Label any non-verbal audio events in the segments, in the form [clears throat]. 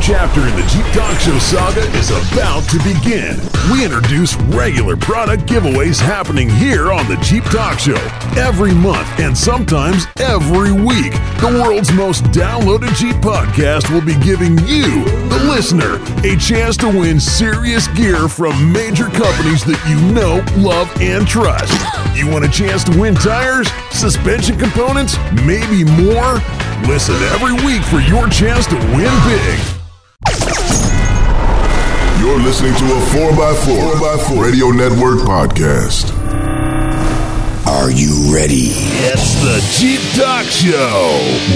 chapter in the Jeep Talk Show saga is about to begin. We introduce regular product giveaways happening here on the Jeep Talk Show every month and sometimes every week. The world's most downloaded Jeep podcast will be giving you, the listener, a chance to win serious gear from major companies that you know, love, and trust. You want a chance to win tires, suspension components, maybe more? Listen every week for your chance to win big. You're listening to a 4x4, 4x4 Radio Network podcast. Are you ready? It's the Jeep Talk Show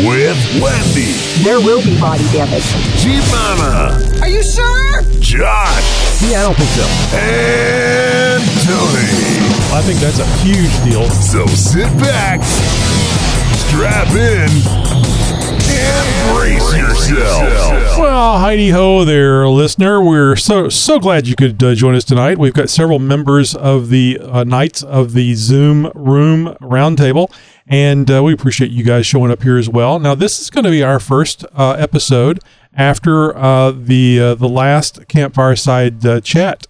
with Wendy, There will be body damage. Jeep Mama, Are you sure? Josh, Yeah, I don't think so. and Tony. I think that's a huge deal. So sit back, strap in, Well, Heidi ho there, listener. We're so so glad you could uh, join us tonight. We've got several members of the uh, Knights of the Zoom Room Roundtable, and uh, we appreciate you guys showing up here as well. Now, this is going to be our first uh, episode after uh, the uh, the last campfire side chat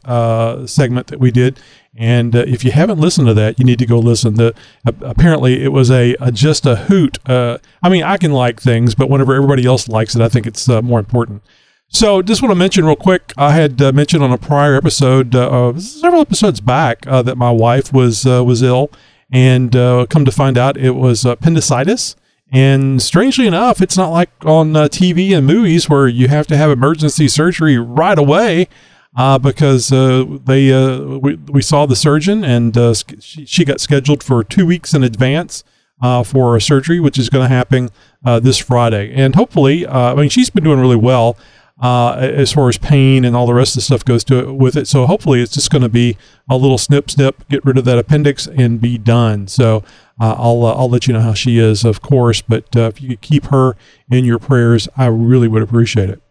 segment that we did. And uh, if you haven't listened to that, you need to go listen. The uh, apparently it was a, a just a hoot. Uh, I mean, I can like things, but whenever everybody else likes it, I think it's uh, more important. So, just want to mention real quick. I had uh, mentioned on a prior episode, uh, several episodes back, that my wife was was ill, and come to find out, it was appendicitis. And strangely enough, it's not like on uh, TV and movies where you have to have emergency surgery right away uh, because uh, they uh, we, we saw the surgeon and uh, she, she got scheduled for two weeks in advance uh, for a surgery, which is going to happen uh, this Friday. And hopefully, I mean, she's been doing really well as far as pain and all the rest of the stuff goes to it with it. So hopefully, it's just going to be a little snip, snip, get rid of that appendix and be done. So I'll I'll let you know how she is, of course. But if you could keep her in your prayers, I really would appreciate it.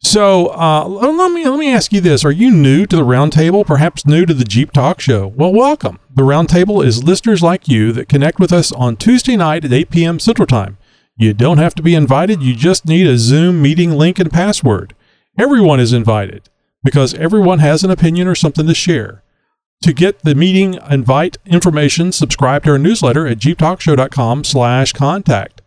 So uh, let me let me ask you this: Are you new to the Roundtable? Perhaps new to the Jeep Talk Show? Well, welcome. The Roundtable is listeners like you that connect with us on Tuesday night at 8 p.m. Central Time. You don't have to be invited; you just need a Zoom meeting link and password. Everyone is invited because everyone has an opinion or something to share. To get the meeting invite information, subscribe to our newsletter at jeeptalkshow.com/contact.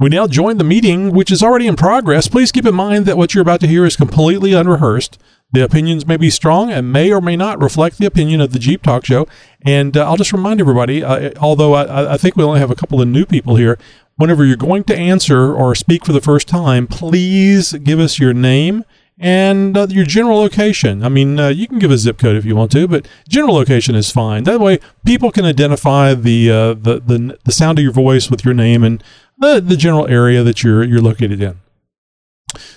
We now join the meeting, which is already in progress. Please keep in mind that what you're about to hear is completely unrehearsed. The opinions may be strong and may or may not reflect the opinion of the Jeep Talk Show. And uh, I'll just remind everybody, uh, although I, I think we only have a couple of new people here, whenever you're going to answer or speak for the first time, please give us your name and uh, your general location. I mean, uh, you can give a zip code if you want to, but general location is fine. That way, people can identify the uh, the, the the sound of your voice with your name and the the general area that you're you're located in.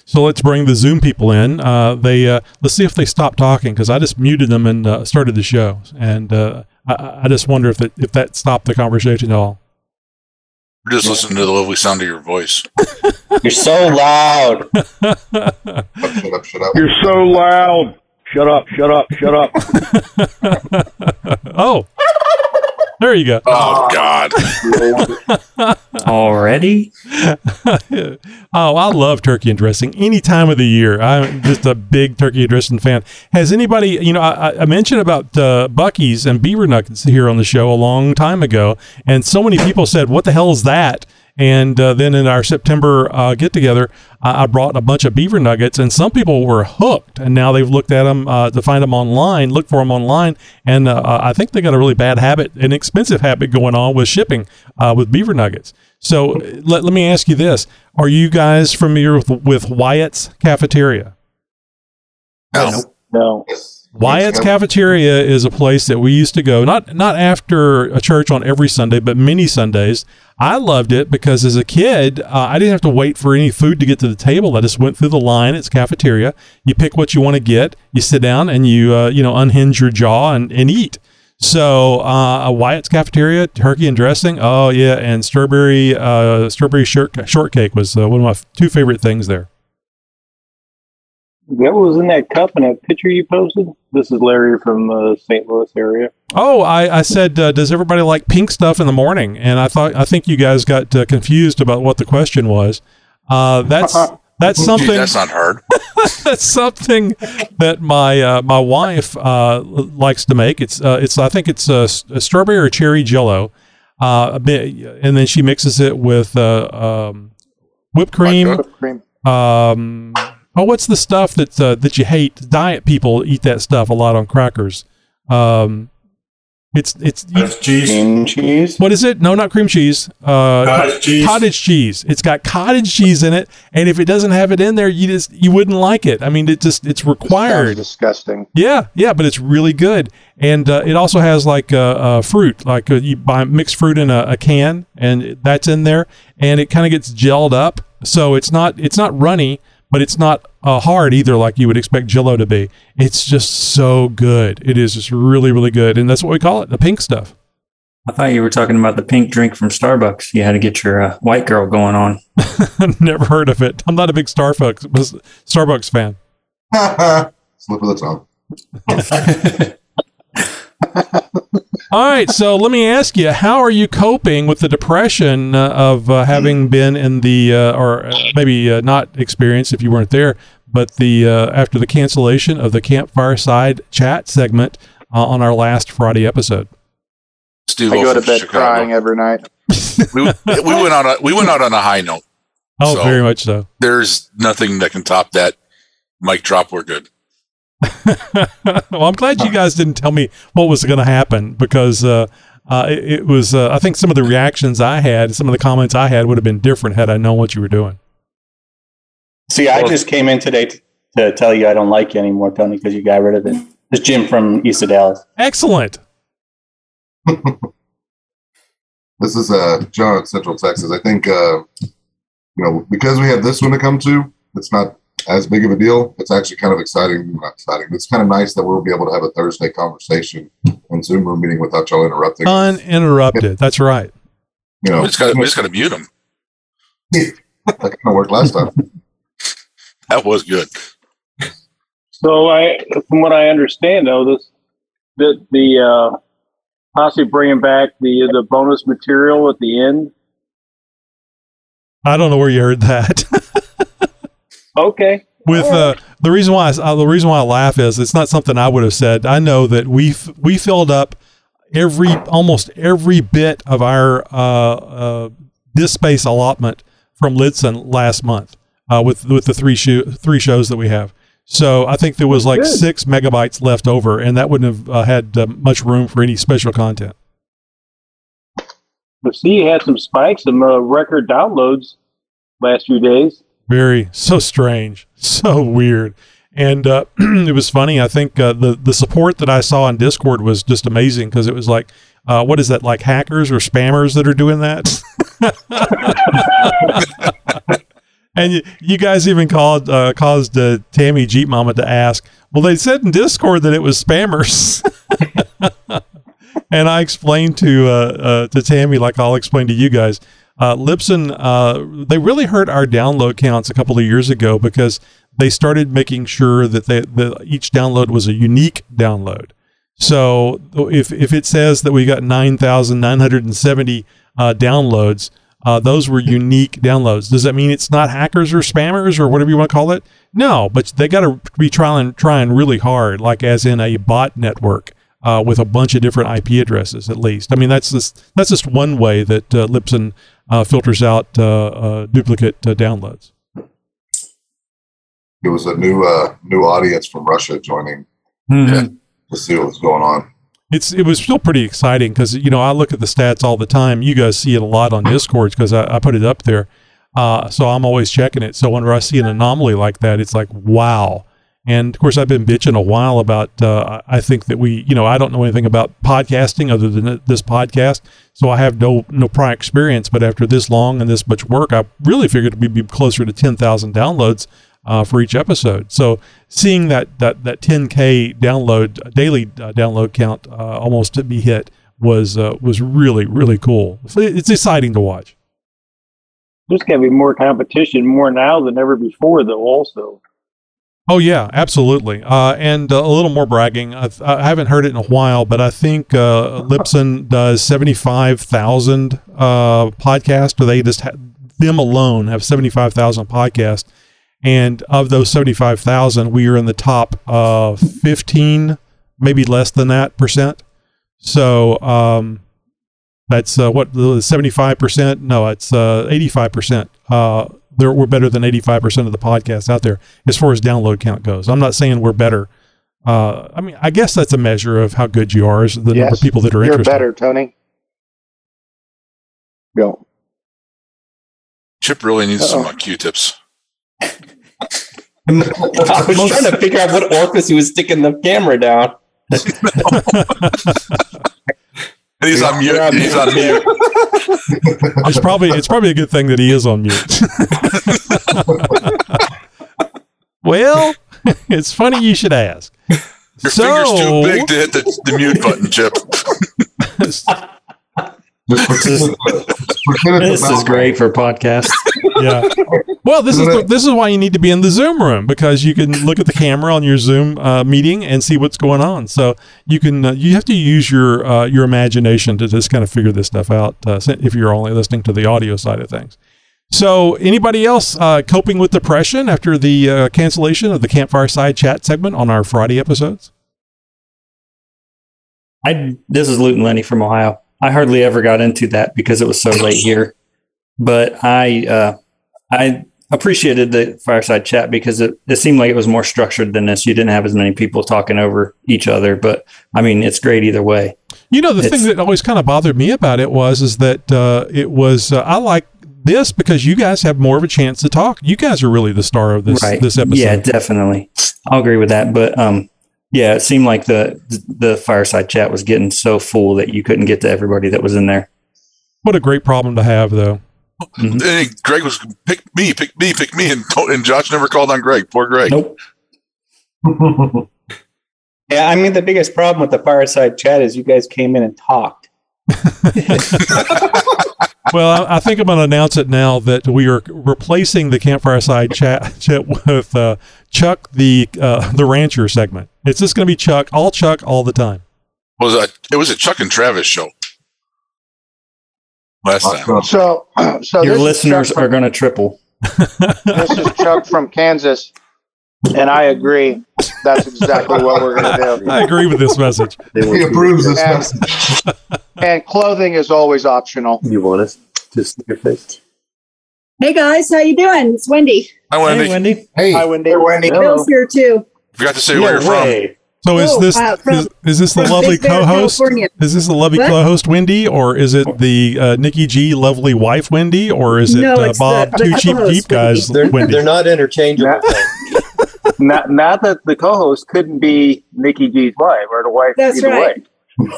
So let's bring the Zoom people in. Uh, they uh, let's see if they stop talking because I just muted them and uh, started the show, and uh, I, I just wonder if it, if that stopped the conversation at all. We're just listening to the lovely sound of your voice. [laughs] You're so loud. [laughs] Shut up, shut up. You're so loud. Shut up, shut up, shut up. [laughs] oh, there you go. Oh God! [laughs] Already? [laughs] oh, I love turkey and dressing any time of the year. I'm just a big turkey and dressing fan. Has anybody, you know, I, I mentioned about uh, Buc-ee's and beaver nuggets here on the show a long time ago, and so many people said, "What the hell is that?" And uh, then in our September uh, get together, I, I brought a bunch of beaver nuggets, and some people were hooked. And now they've looked at them uh, to find them online, look for them online, and uh, I think they got a really bad habit, an expensive habit going on with shipping uh, with beaver nuggets. So let, let me ask you this: Are you guys familiar with, with Wyatt's Cafeteria? No. No. Wyatt's Cafeteria is a place that we used to go, not not after a church on every Sunday, but many Sundays. I loved it because as a kid, uh, I didn't have to wait for any food to get to the table. I just went through the line. It's cafeteria. You pick what you want to get. You sit down and you uh, you know unhinge your jaw and, and eat. So uh, Wyatt's Cafeteria, turkey and dressing. Oh yeah, and strawberry uh, strawberry short, shortcake was uh, one of my two favorite things there. That was in that cup in that picture you posted. This is Larry from the St. Louis area. Oh, I, I said, uh, does everybody like pink stuff in the morning? And I thought, I think you guys got uh, confused about what the question was. Uh, that's [laughs] that's Gee, something that's not hard. [laughs] that's something that my uh, my wife uh, likes to make. It's uh, it's I think it's a strawberry or cherry Jello, uh, a bit, and then she mixes it with uh, um, whipped cream. Vodka? Cream. Um, oh, what's the stuff that uh, that you hate? Diet people eat that stuff a lot on crackers. Um, it's it's That's cheese. Cream cheese. what is it? No, not cream cheese. Uh, Cottage cheese. Cottage cheese. It's got cottage cheese in it, and if it doesn't have it in there, you just you wouldn't like it. I mean, it just it's Sounds required. disgusting. Yeah, yeah, but it's really good, and uh, it also has like uh, uh, fruit, like uh, you buy mixed fruit in a, a can, and that's in there, and it kind of gets gelled up, so it's not it's not runny, but it's not uh, hard either, like you would expect Jello to be. It's just so good. It is just really really good, and that's what we call it, the pink stuff. I thought you were talking about the pink drink from Starbucks. You had to get your uh, white girl going on. [laughs] Never heard of it. I'm not a big Starbucks Starbucks fan. [laughs] Slip of the tongue. [laughs] [laughs] All right, so let me ask you, how are you coping with the depression uh, of uh, having been in the, uh, or uh, maybe uh, not experienced if you weren't there, but the uh, after the cancellation of the campfire side chat segment uh, on our last Friday episode? Steve I go to bed Chicago. crying every night. We, we went on a we went out on a high note. Oh, So- very much so. There's nothing that can top that. Mic drop. We're good. [laughs] well, I'm glad you guys didn't tell me what was going to happen because uh, uh, it, it was. Uh, I think some of the reactions I had, some of the comments I had, would have been different had I known what you were doing. See, I just came in today to, to tell you I don't like you anymore, Tony, because you got rid of it. It's Jim from East of Dallas. Excellent. [laughs] This is uh, John Central Texas. I think uh, you know because we have this one to come to. It's not as big of a deal. It's actually kind of exciting. Not exciting. But it's kind of nice that we'll be able to have a Thursday conversation and Zoom room meeting without y'all interrupting. Uninterrupted. That's right. You know, We just got we just got to mute them. [laughs] that kind of worked last time. [laughs] That was good. So I, from what I understand, though, this the the uh, possibly bringing back the the bonus material at the end. I don't know where you heard that. Okay. with uh, the reason why I, uh, the reason why I laugh is it's not something I would have said. I know that we we filled up every almost every bit of our uh, uh, disk space allotment from Libsyn last month uh, with with the three show, three shows that we have. So I think there was like Good. six megabytes left over, and that wouldn't have uh, had uh, much room for any special content. But see, you had some spikes, some uh, record downloads last few days. Very so strange, so weird, and uh, [clears throat] it was funny. I think uh, the the support that I saw on Discord was just amazing because it was like, uh, what is that? Like hackers or spammers that are doing that? [laughs] and you, you guys even called uh, caused uh, Tammy Jeep Mama to ask. Well, they said in Discord that it was spammers. [laughs] and I explained to uh, to Tammy, like I'll explain to you guys. Uh, Libsyn, uh, they really hurt our download counts a couple of years ago because they started making sure that they, that each download was a unique download. So if if it says that we got nine thousand nine hundred and seventy uh, downloads, uh, those were unique downloads. Does that mean it's not hackers or spammers or whatever you want to call it? No, but they got to be trying trying really hard, like as in a bot network uh, with a bunch of different IP addresses at least. I mean, that's just that's just one way that uh, Libsyn uh, filters out uh, uh, duplicate uh, downloads. It was a new uh, new audience from Russia joining Mhm. to see what was going on. It's it was still pretty exciting because you know I look at the stats all the time. You guys see it a lot on Discord because I, I put it up there, uh, so I'm always checking it. So whenever I see an anomaly like that, it's like wow. And of course, I've been bitching a while about. Uh, I think that we, you know, I don't know anything about podcasting other than this podcast, so I have no no prior experience. But after this long and this much work, I really figured we'd be closer to ten thousand downloads uh, for each episode. So seeing that that that 10k download daily uh, download count uh, almost to be hit was uh, was really really cool. It's exciting to watch. There's got to be more competition, more now than ever before, though. Also, Oh yeah, absolutely. Uh, and uh, a little more bragging. I, I haven't heard it in a while, but I think uh, Libsyn does seventy five thousand uh, podcasts. Or they just ha- them alone have 75,000 podcasts. And of those 75,000, we are in the top uh, 15, maybe less than that percent. So um, that's uh, what the 75%? No, it's uh, 85%. Uh, there, we're better than 85% of the podcasts out there as far as download count goes. I'm not saying we're better. Uh, I mean, I guess that's a measure of how good you are, is the number of people that are You're interested. better, Tony. Go. Chip really needs some Uh-oh. uh, Q-tips. [laughs] I was trying to figure out what orifice he was sticking the camera down. [laughs] [laughs] And he's on mute. He's on mute. it's probably it's probably a good thing that he is on mute. [laughs] well, [laughs] it's funny you should ask. Your So- finger's too big to hit the, the mute button, Chip. [laughs] This is great for podcasts. [laughs] yeah. Well, this is the, this is why you need to be in the Zoom room because you can look at the camera on your Zoom uh, meeting and see what's going on. So you can uh, you have to use your uh, your imagination to just kind of figure this stuff out. Uh, if you're only listening to the audio side of things. So, anybody else uh, coping with depression after the uh, cancellation of the campfire side chat segment on our Friday episodes? I this is Luton Lenny from Ohio. I hardly ever got into that because it was so late here. But I uh, I appreciated the fireside chat because it, it seemed like it was more structured than this. You didn't have as many people talking over each other, but I mean it's great either way. You know, the It's- thing that always kind of bothered me about it was is that uh, it was uh, I like this because you guys have more of a chance to talk. You guys are really the star of this this episode. Yeah, definitely. I'll agree with that. But um, yeah, it seemed like the the fireside chat was getting so full that you couldn't get to everybody that was in there. What a great problem to have, though. Mm-hmm. And Greg was pick me, pick me, pick me, and, and Josh never called on Greg. Poor Greg. Nope. [laughs] Yeah, I mean the biggest problem with the fireside chat is you guys came in and talked. [laughs] [laughs] well, I, I think I'm going to announce it now that we are replacing the campfire side chat chat with uh, Chuck the uh, the rancher segment. It's just going to be Chuck, all Chuck, all the time. Was a, it was a Chuck and Travis show last time. So, [clears throat] so Your listeners Chuck are going to triple. this is Chuck from Kansas, and I agree. That's exactly what we're going to do. [laughs] I agree with this message. He approves this message. [laughs] And clothing is always optional. You want us to see your face? Hey guys, how you doing? It's Wendy. Hi, Wendy. Wendy. Hey, Hi, Wendy. Wendy. Bill's here too. Forgot to say where you're from. So is Oh, this uh, from- is, is this the lovely Bear, co-host? California. Is this the lovely What? co-host Wendy, or is it the uh, Nikki G lovely wife Wendy, or is it No, uh, Bob the- two the cheap deep guys They're, Wendy? they're not interchangeable. [laughs] not, not that the co-host couldn't be Nikki G's wife or the wife. That's either right. way. [laughs]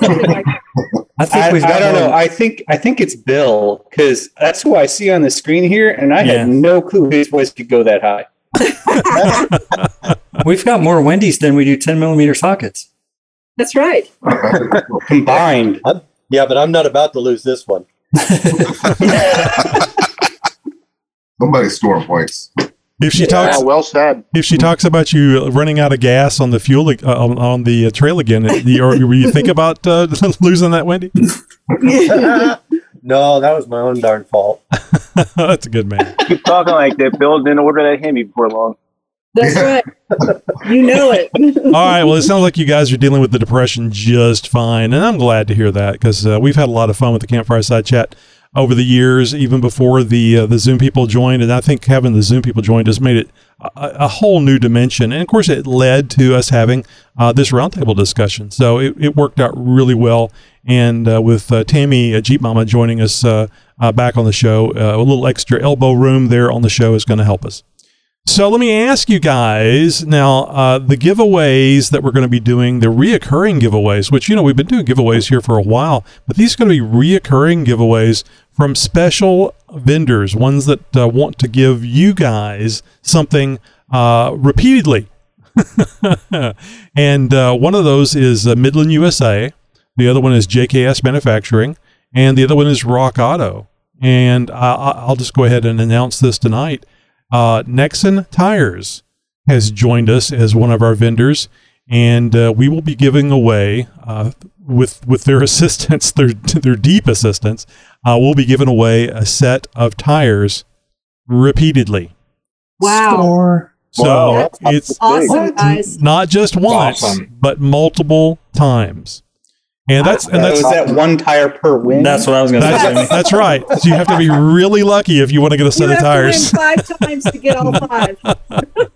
I think I, we've I got don't know. I think I think it's Bill because that's who I see on the screen here, and I Yeah. had no clue his voice could go that high. [laughs] [laughs] We've got more Wendy's than we do 10 millimeter sockets. That's right. Combined, I'm, yeah, but I'm not about to lose this one. Somebody's scoring points. If she Yeah, talks, well said. if she talks about you running out of gas on the fuel uh, on, on the uh, trail again, uh, you, or you think about uh, [laughs] losing that Wendy? [laughs] no, that was my own darn fault. [laughs] That's a good man. Keep talking like that. Bill didn't order that Hemi before long. That's right. You know it. All right. Well, it sounds like you guys are dealing with the depression just fine, and I'm glad to hear that because uh, we've had a lot of fun with the campfire side chat over the years, even before the uh, the Zoom people joined, and I think having the Zoom people joined has made it a, a whole new dimension. And of course, it led to us having uh, this roundtable discussion. So it, it worked out really well. And uh, with uh, Tammy uh, Jeep Mama joining us uh, uh, back on the show, a little extra elbow room there on the show is going to help us. So let me ask you guys now uh, the giveaways that we're going to be doing, the reoccurring giveaways, which, you know, we've been doing giveaways here for a while, but these are going to be reoccurring giveaways from special vendors, ones that uh, want to give you guys something uh, repeatedly. [laughs] and uh, one of those is uh, Midland USA, the other one is JKS Manufacturing, and the other one is Rock Auto. And I, I'll just go ahead and announce this tonight uh, Nexen Tires has joined us as one of our vendors, and uh, we will be giving away uh, with with their [laughs] assistance, their their deep assistance, uh, we'll be giving away a set of tires repeatedly. Wow. So Wow. it's Awesome, guys. not just once, Awesome. but multiple times. And that's and that's is that one tire per win? That's what I was going to say. that's, [laughs] that's right. So you have to be really lucky if you want to get a set You of tires. to win five times to get all five. [laughs]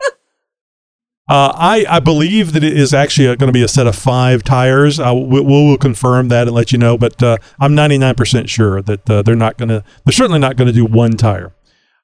Uh, I, I believe that it is actually going to be a set of five tires. Uh, we, we'll, confirm that and let you know, but uh, I'm 99% sure that uh, they're not going to, they're certainly not going to do one tire.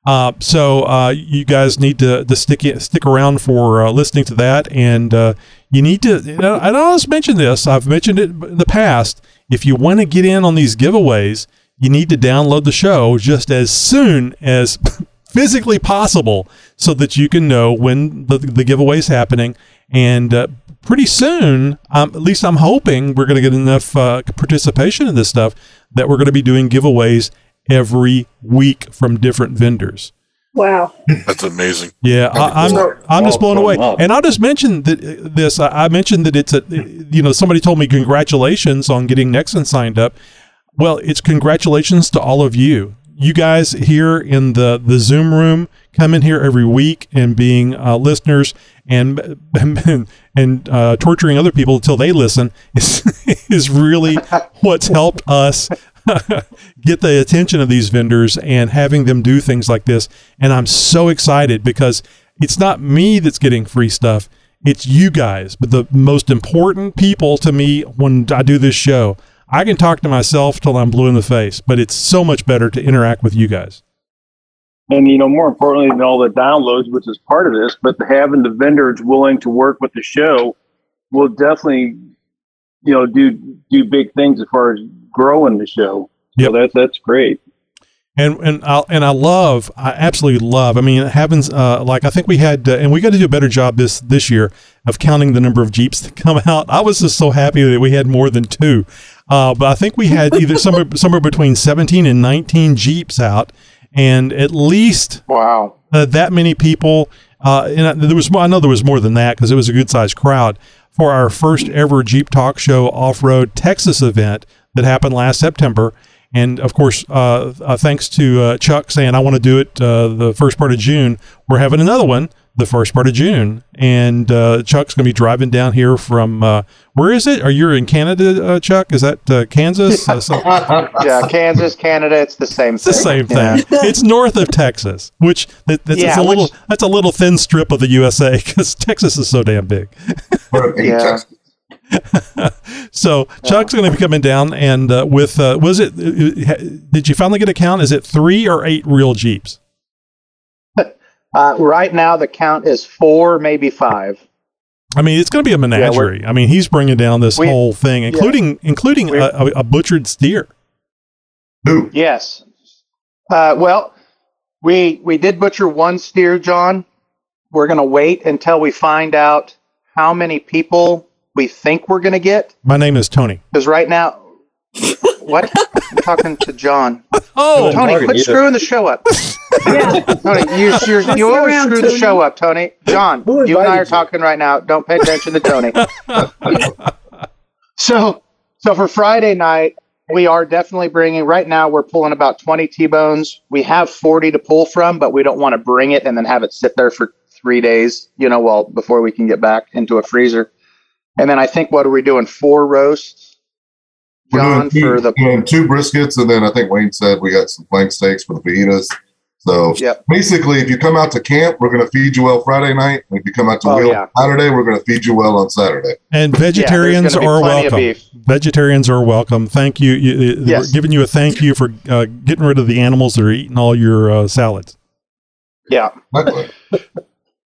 Uh, so uh, you guys need to, to stick stick around for uh, listening to that, and uh, you need to. You know, I always mention this. I've mentioned it in the past. If you want to get in on these giveaways, you need to download the show just as soon as [laughs] physically possible, so that you can know when the, the giveaway is happening. And uh, pretty soon, um, at least I'm hoping, we're going to get enough uh, participation in this stuff that we're going to be doing giveaways every week from different vendors. Wow. That's amazing. Yeah, I, I'm I'm just blown away. And I'll just mention that this. I I mentioned that it's a, you know, somebody told me congratulations on getting Nexen signed up. Well, it's congratulations to all of you. You guys here in the the Zoom room, coming here every week and being uh, listeners and [laughs] and, uh, torturing other people until they listen is [laughs] is really what's helped us [laughs] get the attention of these vendors and having them do things like this. And I'm so excited because it's not me that's getting free stuff. It's you guys, but the most important people to me when I do this show. I can talk to myself till I'm blue in the face, but it's so much better to interact with you guys. And you know, more importantly than all the downloads, which is part of this, but having the vendors willing to work with the show will definitely, you know, do do big things as far as growing the show. So that's that's great. And and I and I love, I absolutely love. I mean, it happens. Uh, like I think we had, uh, and we got to do a better job this this year of counting the number of jeeps that come [laughs] out. I was just so happy that we had more than two. Uh, but I think we had either somewhere [laughs] somewhere between seventeen and nineteen jeeps out, and at least wow uh, that many people. Uh, and there was I know there was more than that because it was a good sized crowd for our first ever Jeep Talk Show off road Texas event that happened last September. And of course, uh, uh, thanks to uh, Chuck saying I want to do it uh, the first part of June, we're having another one the first part of June. And uh, Chuck's going to be driving down here from uh, where is it? Are you in Canada, Chuck? Is that Kansas? So- [laughs] yeah, Kansas, Canada, it's the same it's the same thing. it's north of Texas, which that, that's Yeah, a little that's a little thin strip of the USA because Texas is so damn big. Yeah. [laughs] so Chuck's going to be coming down, and uh, with uh, was it? uh, Did you finally get a count? Is it three or eight real Jeeps? Uh, right now, the count is four, maybe five. I mean, it's going to be a menagerie. I mean, he's bringing down this We- whole thing, including including a, a, a butchered steer. Yes. Uh, well, we we did butcher one steer, John. We're going to wait until we find out how many people we think we're going to get. My name is Tony. Because right now, what? I'm talking to John. [laughs] Oh, Tony, Target quit either. screwing the show up. [laughs] Tony, you, you're, Mess you always around, screw the show up, Tony. John, Who you and I invited are talking right now. Don't pay attention to Tony. [laughs] so, so for Friday night, we are definitely bringing. Right now, we're pulling about 20 T-bones. We have 40 to pull from, but we don't want to bring it and then have it sit there for three days. You know, well before we can get back into a freezer. And then I think what are we doing? Four roasts, We're John, doing two, for the doing two briskets, and then I think Wayne said we got some flank steaks for the fajitas. So basically, if you come out to camp, we're going to feed you well Friday night. And if you come out to Oh, wheel yeah. Saturday, we're going to feed you well on Saturday. And vegetarians gonna are welcome. Vegetarians are welcome. Thank you. you you- Yes. We're giving you a thank you for uh, getting rid of the animals that are eating all your uh, salads. Yeah. [laughs]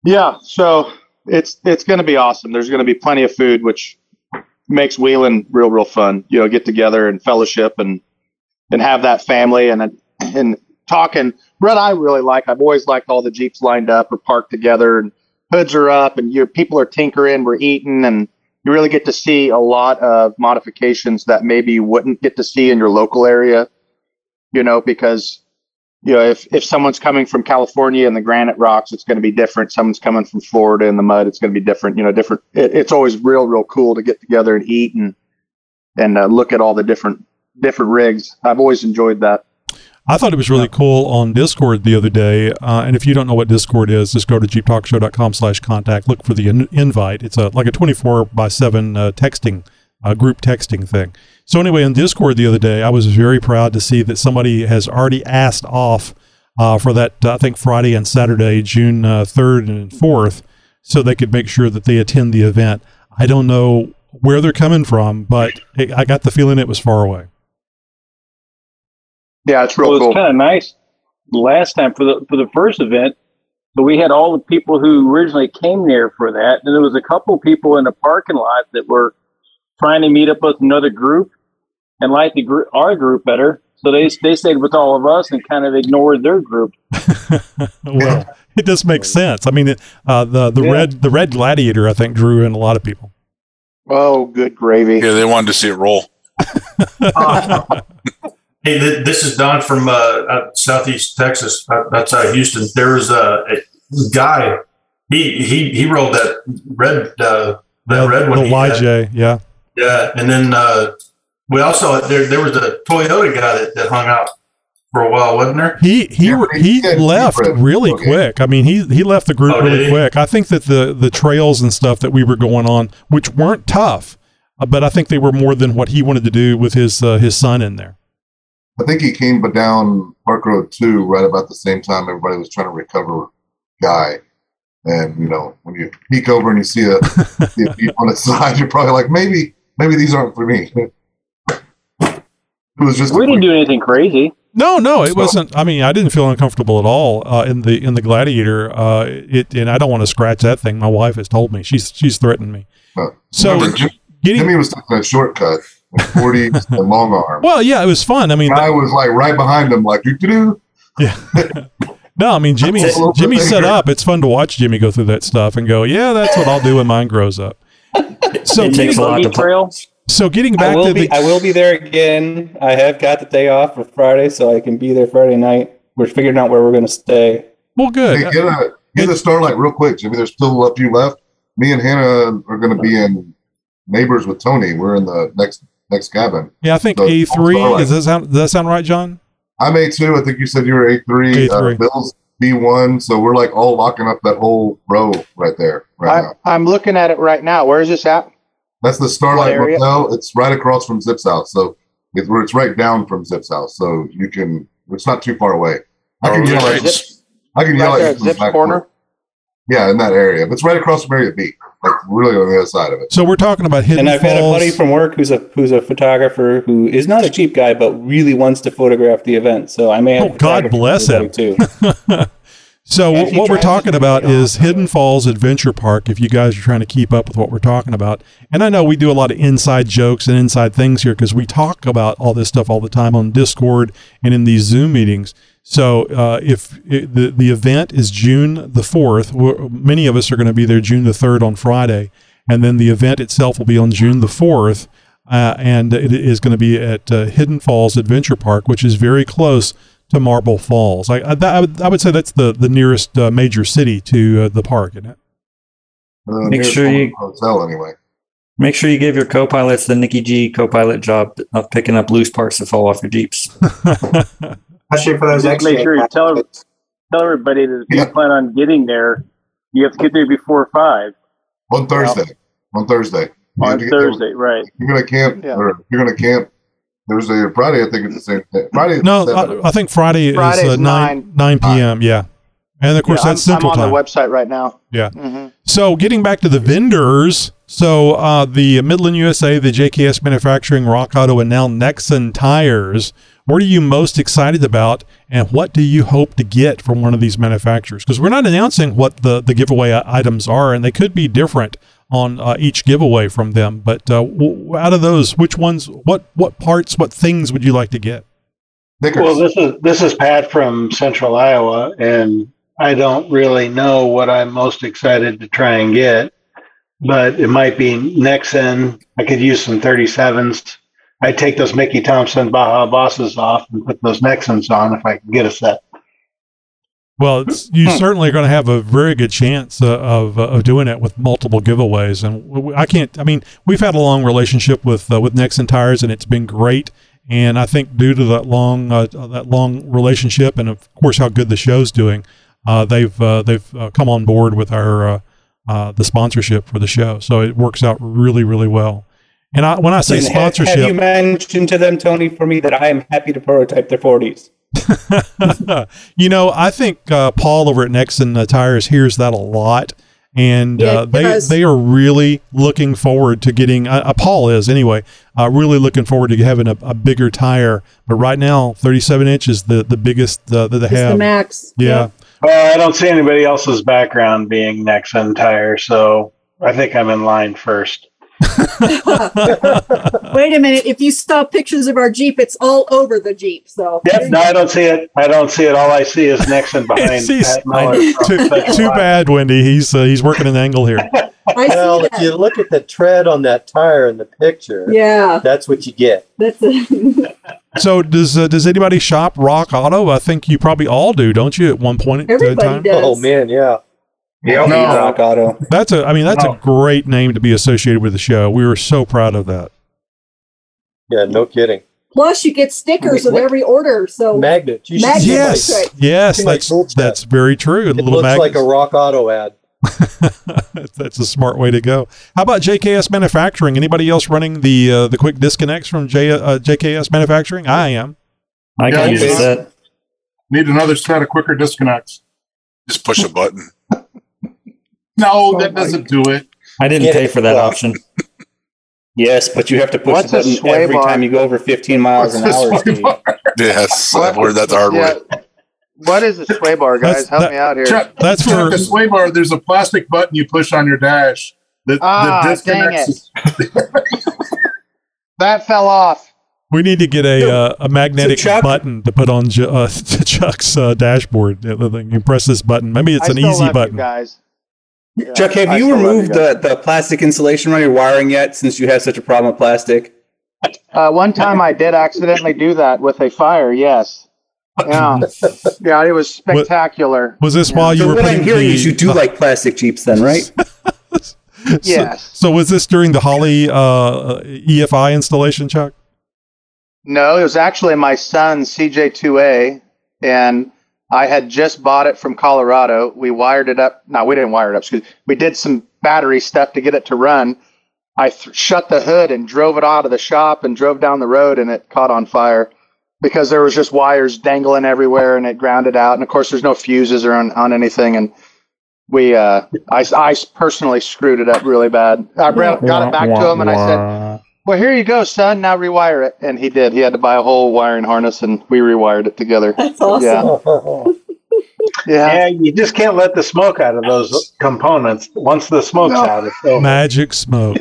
Yeah, so it's it's going to be awesome. There's going to be plenty of food, which makes wheeling real, real fun. You know, get together and fellowship and and have that family and and talking. What I really like, I've always liked all the jeeps lined up or parked together, and hoods are up, and your people are tinkering, we're eating, and you really get to see a lot of modifications that maybe you wouldn't get to see in your local area. You know, because you know, if, if someone's coming from California and the granite rocks, it's going to be different. Someone's coming from Florida in the mud, it's going to be different. You know, different. It, it's always real, real cool to get together and eat and and uh, look at all the different different rigs. I've always enjoyed that. I thought it was really cool on Discord the other day. Uh, and if you don't know what Discord is, just go to jeeptalkshow.com slash contact. Look for the in- invite. It's a like a 24 by 7 uh, texting, uh, group texting thing. So anyway, on Discord the other day, I was very proud to see that somebody has already asked off uh, for that, uh, I think, Friday and Saturday, June uh, 3rd and 4th, so they could make sure that they attend the event. I don't know where they're coming from, but I I got the feeling it was far away. Yeah, it's real well, cool. It's kind of nice. Last time for the for the first event, but we had all the people who originally came there for that, and there was a couple people in the parking lot that were trying to meet up with another group and like the group, our group better. So they they stayed with all of us and kind of ignored their group. [laughs] well, it does make sense. I mean, uh, the the Yeah. red the red gladiator I think drew in a lot of people. Oh, good gravy. Yeah, they wanted to see it roll. [laughs] Hey, th- this is Don from uh, uh, Southeast Texas. Uh, that's uh, Houston. There was a, a guy. He he he rolled that red uh, that red one. the he had. YJ, yeah. Yeah, and then uh, we also there there was a Toyota guy that, that hung out for a while, wasn't there? He he he left really Okay. quick. I mean, he he left the group Oh, really quick. I think that the the trails and stuff that we were going on, which weren't tough, uh, but I think they were more than what he wanted to do with his uh, his son in there. I think he came but down Park Road 2 right about the same time everybody was trying to recover Guy. And, you know, when you peek over and you see a, see a [laughs] on the side, you're probably like, maybe, maybe these aren't for me. It was just We didn't do anything crazy. No, no, it wasn't. I mean, I didn't feel uncomfortable at all uh, in the in the gladiator. Uh, it and I don't want to scratch that thing. My wife has told me she's she's threatened me. So Remember, Jim- Jimmy was taking a shortcut, 40 [laughs] and long arm. Well, yeah, it was fun. I mean, I was like right behind him, like, doo doo Yeah. [laughs] No, I mean Jimmy. That's a little bit Jimmy set up. It's fun to watch Jimmy go through that stuff and go, "Yeah, that's what I'll do when mine grows up." So It takes getting, a lot to trail. so getting I back will to be the I will be there again. I have got the day off for Friday, so I can be there Friday night. We're figuring out where we're going to stay. well, good. Hey, get a get a starlight real quick, Jimmy. There's still a few left. Me and Hannah are going to be in neighbors with Tony. We're in the next next cabin. Yeah, I think So, A three. Does that sound? Does that sound right, John? I'm A two. I think you said you were A three. Uh, A3. Bill's B one. So we're like all locking up that whole row right there. Right now. I, I'm looking at it right now. Where is this at? That's the Starlight Motel. It's right across from Zip's house. So it's where it's right down from Zip's house. So you can. It's not too far away. I can Oh, yell at. Zip- I can yell right there at at you from Zip's back corner. Yeah, in that area. But it's right across from Area B. Like really on the other side of it. So we're talking about Hidden and I've Falls. had a buddy from work who's a who's a photographer who is not a cheap guy, but really wants to photograph the event. So I may have Oh, God bless him. too. [laughs] So what we're talking about is Hidden Falls Adventure Park. If you guys are trying to keep up with what we're talking about, and I know we do a lot of inside jokes and inside things here because we talk about all this stuff all the time on Discord and in these Zoom meetings. So uh, if it, the the event is June the fourth, many of us are going to be there June the third on Friday, and then the event itself will be on June the fourth. Uh, and it is going to be at uh, Hidden Falls Adventure Park, which is very close to Marble Falls. I, I, I, would, I would say that's the, the nearest uh, major city to uh, the park, isn't it? Uh, Make sure you- hotel anyway. Make sure you give your co-pilots the Nikki G co-pilot job of picking up loose parts that fall off your jeeps. [laughs] Especially for those Just make sure you tell tell everybody that if you plan on getting there, you have to get there before five On Thursday. On Thursday. On to get there- Thursday, right? You're gonna camp, Yeah. or you're gonna camp Thursday or Friday. I think it's the same thing. Friday. No. I, I think Friday is Friday's uh, 9, 9 p.m. Yeah. And of course, Yeah, that's I'm, Central I'm on Time. the website right now. Yeah. Mhm. So getting back to the vendors, so uh, the Midland USA, the JKS Manufacturing, Rock Auto, and now Nexen Tires. What are you most excited about, and what do you hope to get from one of these manufacturers? Because we're not announcing what the the giveaway items are, and they could be different on uh, each giveaway from them. But uh, w- out of those, which ones, what what parts, what things would you like to get? Well, this is this is Pat from Central Iowa, and I don't really know what I'm most excited to try and get, but it might be Nexen. I could use some 37s. I'd take those Mickey Thompson Baja Bosses off and put those Nexens on if I can get a set. Well, it's, you certainly are going to have a very good chance uh, of uh, of doing it with multiple giveaways, and w- w- I can't. I mean, we've had a long relationship with uh, with Nexen Tires, and it's been great. And I think due to that long uh, that long relationship, and of course how good the show's doing, uh, they've uh, they've uh, come on board with our uh, uh, the sponsorship for the show. So it works out really really well. And I, when I say And sponsorship, Have you mentioned to them, Tony, for me that I am happy to prototype their 40s? [laughs] you know, I think uh, Paul over at Nexen uh, Tires hears that a lot, and Yeah, uh, they does. they are really looking forward to getting. Uh, uh, Paul is anyway, uh, really looking forward to having a, a bigger tire. But right now, 37 inch is the the biggest uh, that they It's the have. max. Yeah. Well, I don't see anybody else's background being Nexen tire, so I think I'm in line first. [laughs] Wait a minute. If you stop pictures of our Jeep, it's all over the Jeep. So Yep, no, I don't see it. I don't see it. All I see is Nexen [laughs] behind He's- Pat Miller. from [laughs] too, too bad, Wendy. He's uh, he's working an angle here. well, if you look at the tread on that tire in the picture, Yeah. that's what you get. that's a, So does uh, does anybody shop Rock Auto? I think you probably all do, don't you? At one point in Everybody time. does. Oh man, yeah. Yeah, No. Rock Auto. That's a. I mean, that's a great name to be associated with the show. We were so proud of that. Yeah, no kidding. plus you get stickers with What? every order. So Magnet. You Magnet, Yes, my- right. yes, that's tool that's very true. A It little looks magnet. like a Rock Auto ad. [laughs] that's a smart way to go. How about JKS Manufacturing? Anybody else running the uh, the quick disconnects from J, uh, JKS Manufacturing? I am. I can Yeah, use that. Need another set of quicker disconnects. Just push a button. No, that doesn't do it. I didn't Yeah, pay for that well, option. Yes, but you have to push What's the a button sway every bar? time you go over 15 miles an What's a hour. sway Steve. bar? Yes, I've learned that the hard way. Yeah. What is a sway bar, guys? That's- Help that- me out here. Chuck, That's Chuck, for- the sway bar. There's a plastic button you push on your dash. That, Ah, that dang disconnects. [laughs] That fell off. We need to get a uh, a magnetic So Chuck- button to put on Ju- uh, to [laughs] Chuck's uh, dashboard. Uh, You press this button. Maybe it's I an still easy love button. You guys. Yeah, Chuck, have I you removed guys. the, the plastic insulation on your wiring yet since you have such a problem with plastic? Uh, one time I did accidentally do that with a fire. Yes. Yeah. [laughs] yeah. It was spectacular. Was this while you so were what putting I'm hearing the, is you do like plastic Jeeps then, right? [laughs] so, Yes. So was this during the Holley uh, EFI installation, Chuck? No, it was actually my son's CJ2A, and I had just bought it from Colorado. We wired it up. No, we didn't wire it up. Excuse. We did some battery stuff to get it to run. I th- shut the hood and drove it out of the shop and drove down the road, and it caught on fire because there was just wires dangling everywhere, and it grounded out. And of course, there's no fuses or on, on anything, and we, uh, I, I personally screwed it up really bad. I brought, got it back to him, and I said, well, here you go, son. Now rewire it. And he did. He had to buy a whole wiring harness, and we rewired it together. that's awesome. [laughs] Yeah. Yeah, you just can't let the smoke out of those components. Once the smoke's No. out, it's over. Magic smoke.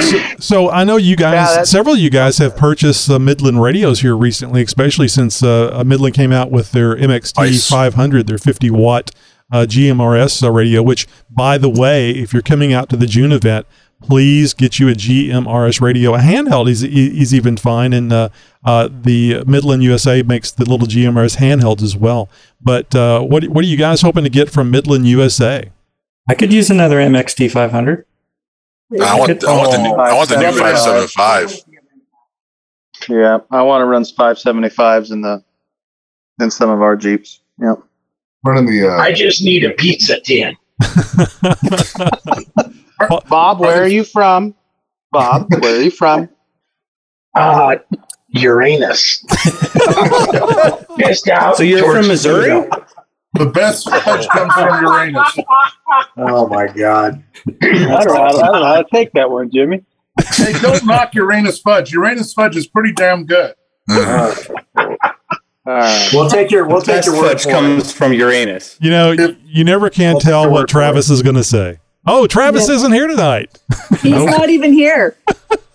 so, so I know you guys, Yeah, several of you guys have purchased uh, Midland radios here recently, especially since uh, uh, Midland came out with their MXT Nice. 500, their 50 watt uh, GMRS uh, radio. Which, by the way, if you're coming out to the June event, please get you a GMRS radio. A handheld is, is even fine, and uh, uh, the Midland USA makes the little GMRS handhelds as well. But uh, what what are you guys hoping to get from Midland USA? I could use another MXT 500. I want, I want the new, I want the new Oh, five seven five. Yeah. I want to run 575s in the in some of our Jeeps. Yep. Running the uh, I just need a pizza tin. [laughs] [laughs] Bob, where are you from? Bob, where are you from? [laughs] Uh, Uranus. [laughs] Just out So you're towards from Missouri? Pluto. The best fudge comes from Uranus. Oh my god. I don't, know, I don't know how to take that one, Jimmy. Hey, don't knock Uranus fudge. Uranus fudge is pretty damn good. [laughs] All right. We'll take your we'll The take best your word fudge for it. comes from Uranus. You know, you, you never can I'll tell take your what Travis is going to say. Oh, Travis Yeah. isn't here tonight. [laughs] He's not even here. [laughs]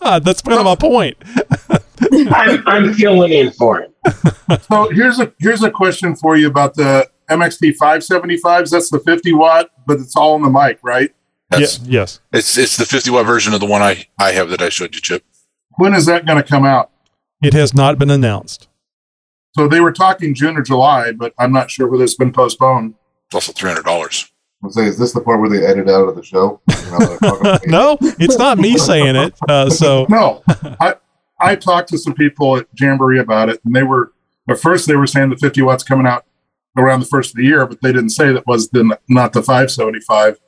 Ah, that's kind of my point. [laughs] I'm, I'm filling in for him. So here's a here's a question for you about the MXT 575s. That's the 50 watt, but it's all on the mic, right? Yes, Ye- yes. it's it's the fifty watt version of the one I I have that I showed you, Chip. When is that going to come out? It has not been announced. So they were talking June or July, but I'm not sure whether it's been postponed. It's also three hundred dollars. Say, is this the part where they edit out of the show? You know, they're talking about- no, it's not me saying it. Uh, [laughs] so no, I I talked to some people at Jamboree about it, and they were at first they were saying the 50 watts coming out around the first of the year, but they didn't say that was the not the 575,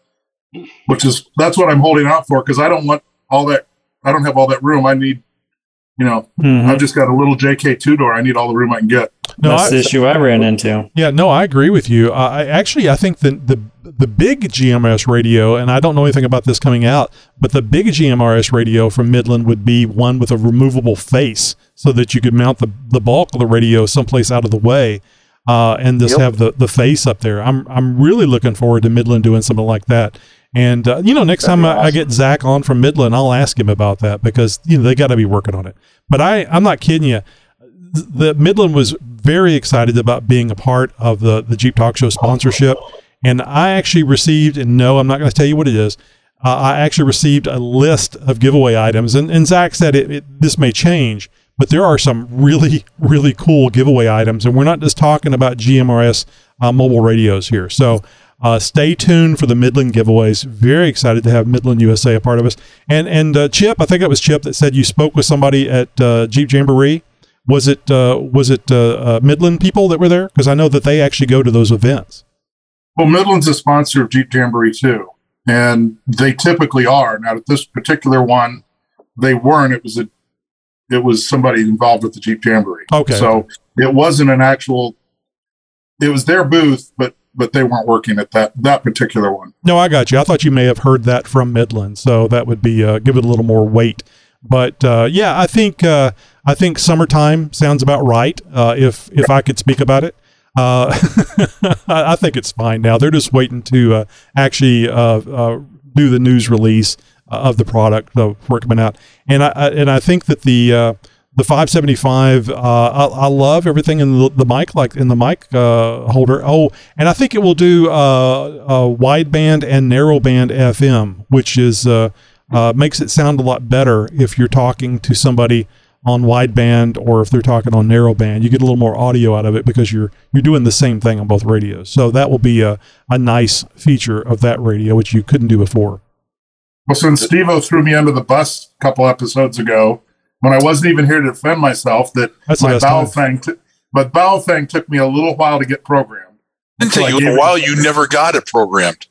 which is that's what I'm holding out for because I don't want all that. I don't have all that room. I need, you know, Mhm. I've just got a little JK two door. I need all the room I can get. No, That's I- the issue I ran into. Yeah, no, I agree with you. I actually I think the the the big GMRS radio, and I don't know anything about this coming out, but the big GMRS radio from Midland would be one with a removable face, so that you could mount the the bulk of the radio someplace out of the way, uh, and just Yep. have the the face up there. I'm I'm really looking forward to Midland doing something like that. And uh, you know, next time I, I get Zach on from Midland, I'll ask him about that because you know they got to be working on it. But I I'm not kidding you the Midland was very excited about being a part of the the Jeep Talk Show sponsorship, and I actually received, and no, I'm not going to tell you what it is. Uh, I actually received a list of giveaway items, and, and Zach said it, it, this may change, but there are some really [laughs] really cool giveaway items, and we're not just talking about GMRS uh, mobile radios here. So. Uh, stay tuned for the Midland giveaways. Very excited to have Midland USA a part of us. And and uh, Chip, I think it was Chip that said you spoke with somebody at uh, Jeep Jamboree. Was it uh, was it uh, uh, Midland people that were there? Because I know that they actually go to those events. Well, Midland's a sponsor of Jeep Jamboree too, and they typically are. Now, at this particular one, they weren't. It was a, it was somebody involved with the Jeep Jamboree. Okay. So it wasn't an actual. It was their booth, but but they weren't working at that that particular one. No, I got you. I thought you may have heard that from Midland, so that would be uh, give it a little more weight. But uh, yeah, I think uh, I think summertime sounds about right. Uh, if if I could speak about it, uh, [laughs] I think it's fine now. They're just waiting to uh, actually do the news release of the product uh, it coming out, and I, I and I think that the the 575 uh, I, I love everything in the, the mic like in the mic uh, holder. Oh and i think it will do uh, uh, wideband and narrowband fm which is uh, uh, makes it sound a lot better if you're talking to somebody on wideband or if they're talking on narrowband. You get a little more audio out of it because you're you're doing the same thing on both radios. So that will be a, a nice feature of that radio which you couldn't do before. Well, since Steve threw me under the bus a couple episodes ago, when I wasn't even here to defend myself, that That's my best bowel time. thing, t- but Baofeng took me a little while to get programmed. Didn't take you a little while. You never got it programmed.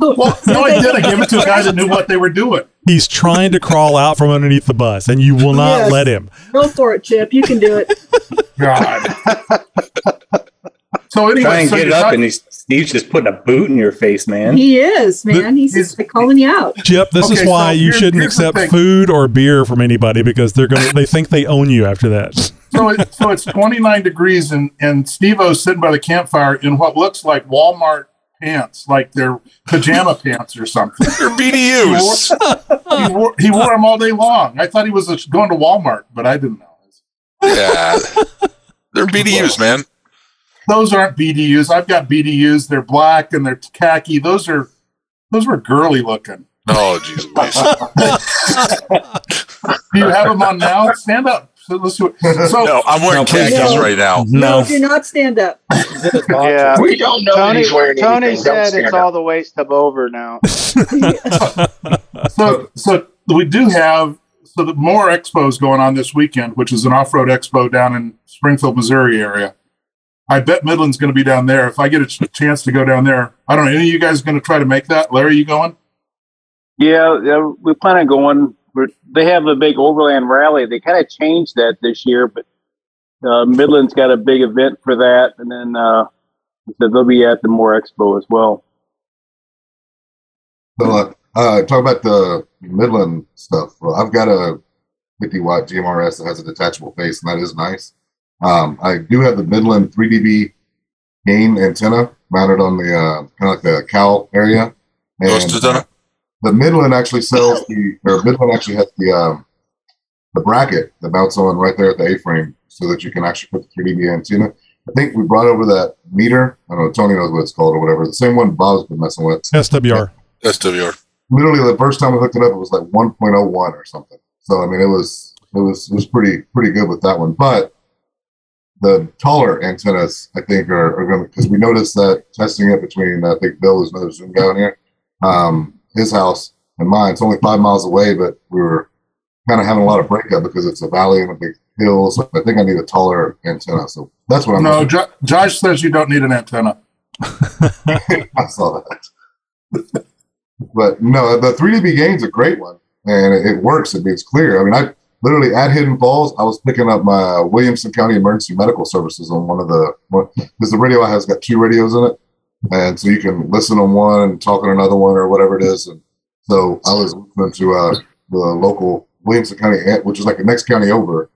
Well, [laughs] no, I did. I gave it to a guy that knew what they were doing. he's trying to crawl out from underneath the bus and you will not Yes. let him Go for it, Chip. You can do it. God. [laughs] so anyway, Try and so get you're up, not- and he's Steve's just putting a boot in your face, man. He is, man. He's just calling you out. Chip, this is why so you here- shouldn't accept food or beer from anybody because they're going to they think they own you after that. so, it, so it's 29 degrees, and and Steve O's sitting by the campfire in what looks like Walmart pants, like they're pajama [laughs] pants or something. [laughs] They're BDUs. he, wore, he wore them all day long. I thought he was going to Walmart, but I didn't know. yeah, [laughs] they're BDUs, man. Those aren't BDUs. I've got BDUs. They're black and they're khaki. Those are those were girly looking. Oh, jeez, [laughs] Do you have them on now? Stand up. So let's do it. So No, I'm wearing No, please khakis don't. right now. No, do not stand up. [laughs] Yeah. We don't know Tony, he's wearing Tony anything. Don't said it's up. all the waist up over now. [laughs] so so we do have so the more expos going on this weekend, which is an off-road expo down in Springfield, Missouri area. I bet Midland's going to be down there. If I get a ch- chance to go down there, I don't know. Any of you guys going to try to make that? Larry, you going? Yeah, yeah, we plan on going. We're, they have a big overland rally. They kind of changed that this year, but uh, Midland's got a big event for that, and then uh, so they'll be at the Moore Expo as well. So, uh, uh, talk about the Midland stuff. Well, I've got a 50 watt GMRS that has a detachable face, and that is nice. Um, I do have the Midland 3 dB gain antenna mounted on the uh, kind of like the cowl area. Ghost antenna? the Midland actually sells the, or Midland actually has the um, the bracket that mounts on right there at the A-frame, so that you can actually put the 3 dB antenna. I think we brought over that meter. I don't know. Tony knows what it's called or whatever. The same one Bob's been messing with SWR. SWR. literally the first time we hooked it up, it was like 1.01 or something. So I mean, it was it was it was pretty pretty good with that one. But the taller antennas, I think, are, are going to because we noticed that testing it between I think Bill is another Zoom guy on here, um, his house and mine. It's only five miles away, but we were kind of having a lot of breakup because it's a valley and a big hill. So I think I need a taller antenna. So that's what I'm. No, jo- Josh says you don't need an antenna. [laughs] [laughs] I saw that. but no, the 3DB gain's a great one, and it, it works. It means clear. I mean, I literally at Hidden Falls, I was picking up my Williamson County Emergency Medical Services on one of the because the radio I has got two radios in it, and so you can listen on one and talk on another one or whatever it is. And so I was listening to uh, the local Williamson County, which is like the next county over,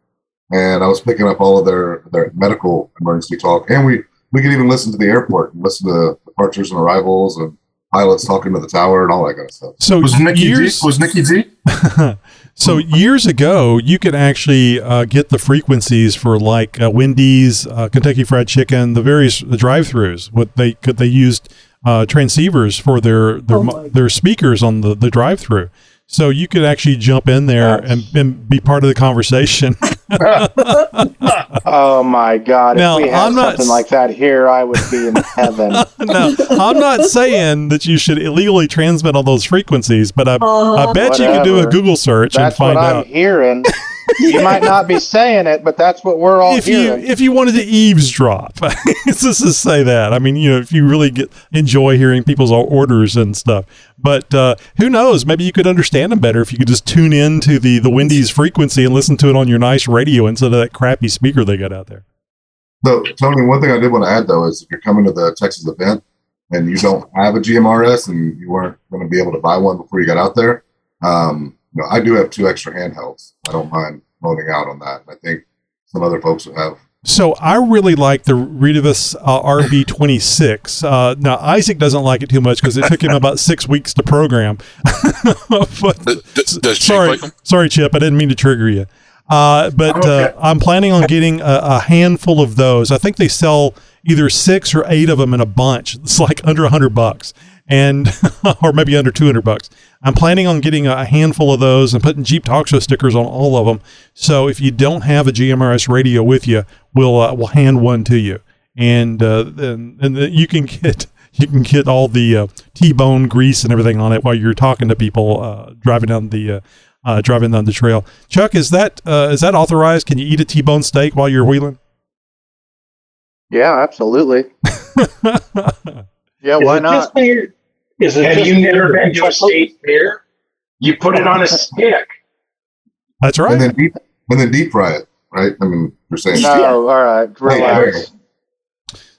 and I was picking up all of their their medical emergency talk, and we we could even listen to the airport and listen to departures and arrivals and pilots talking to the tower and all that kind of stuff. So Was Nikki years, Z? Was Nikki Z? [laughs] so years ago, you could actually uh, get the frequencies for like uh, Wendy's, uh, Kentucky Fried Chicken, the various drive-throughs. What they could they used uh, transceivers for their their, mo- their speakers on the the drive-through. So you could actually jump in there and, and be part of the conversation. [laughs] oh my God! Now, if we had I'm not something s- like that here, I would be in heaven. [laughs] no, I'm not saying that you should illegally transmit all those frequencies, but I, I uh-huh. bet you could do a Google search That's and find what I'm out. hearing. [laughs] you might not be saying it, but that's what we're all if you if you wanted to eavesdrop, [laughs] let's just say that. I mean, you know, if you really get enjoy hearing people's orders and stuff, but uh, who knows? Maybe you could understand them better if you could just tune in to the the Wendy's frequency and listen to it on your nice radio instead of that crappy speaker they got out there. So, Tony, one thing I did want to add though is if you're coming to the Texas event and you don't have a GMRS and you weren't going to be able to buy one before you got out there, um, you know, I do have two extra handhelds. I don't mind loaning out on that. I think some other folks would have. So I really like the Retevis uh, RB26. Uh, now Isaac doesn't like it too much because it took him about six weeks to program. [laughs] but, does Chip sorry, sorry, Chip, I didn't mean to trigger you. Uh, but uh, I'm planning on getting a, a handful of those. I think they sell either six or eight of them in a bunch. It's like under a hundred bucks, and [laughs] or maybe under two hundred bucks. I'm planning on getting a handful of those and putting Jeep Talk Show stickers on all of them. So if you don't have a GMRS radio with you, we'll uh, we'll hand one to you, and uh, and, and you can get [laughs] you can get all the uh, T-bone grease and everything on it while you're talking to people uh, driving down the uh, uh, driving down the trail. Chuck, is that uh, is that authorized? Can you eat a T-bone steak while you're wheeling? yeah, absolutely. [laughs] yeah, Is why not? just fair? Is it Have just you never been to a state fair? You put it on a stick. That's right. And then deep, and then deep fry it, right? I mean, you're saying. No, all right, relax.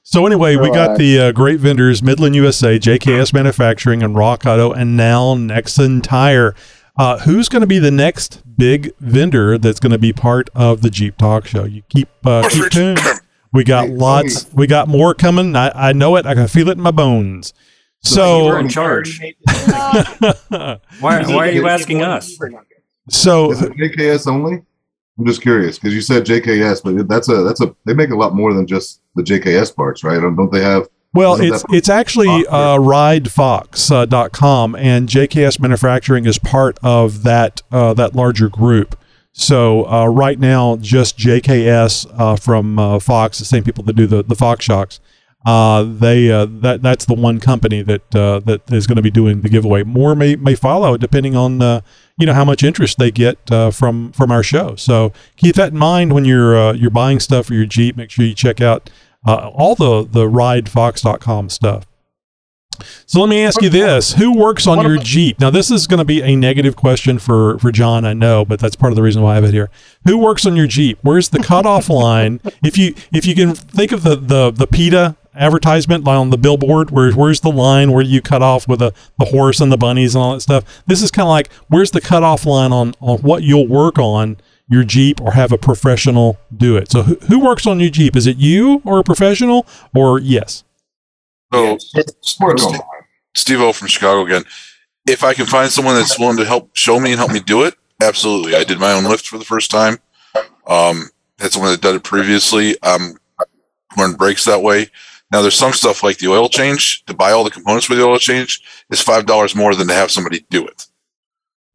So anyway, we got the uh, great vendors: Midland USA, JKS Manufacturing, and Rock Auto, and now Nexen Tire. Uh, who's going to be the next big vendor that's going to be part of the Jeep Talk Show? You keep uh, keep tuned. [clears throat] We got lots. We got more coming. I, I know it. I can feel it in my bones. So You're in charge. [laughs] Why, why are you asking us? So is it JKS only? I'm just curious because you said JKS, but that's a that's a they make a lot more than just the JKS parts, right? Don't, don't they have? Well, it's it's actually uh, ridefox.com, uh, and JKS Manufacturing is part of that uh, that larger group. So uh, right now, just JKS uh, from uh, Fox, the same people that do the the Fox shocks, uh, they uh, that that's the one company that uh, that is going to be doing the giveaway. More may may follow depending on you know how much interest they get from from our show. So keep that in mind when you're you're buying stuff for your Jeep. Make sure you check out all the the ridefox.com stuff. So let me ask you this: Who works on your Jeep? Now, this is going to be a negative question for for John, I know, but that's part of the reason why I have it here. Who works on your Jeep? Where's the cutoff [laughs] line? If you if you can think of the the the PETA advertisement on the billboard, where where's the line where you cut off with the the horse and the bunnies and all that stuff? This is kind of like where's the cutoff line on on what you'll work on your Jeep or have a professional do it. So who, who works on your Jeep? Is it you or a professional or yes? So, Steve O from Chicago again. If I can find someone that's willing to help show me and help me do it, absolutely. I did my own lift for the first time. Um, had someone that did it previously. Um, learned brakes that way. Now there's some stuff like the oil change. To buy all the components for the oil change is five dollars more than to have somebody do it.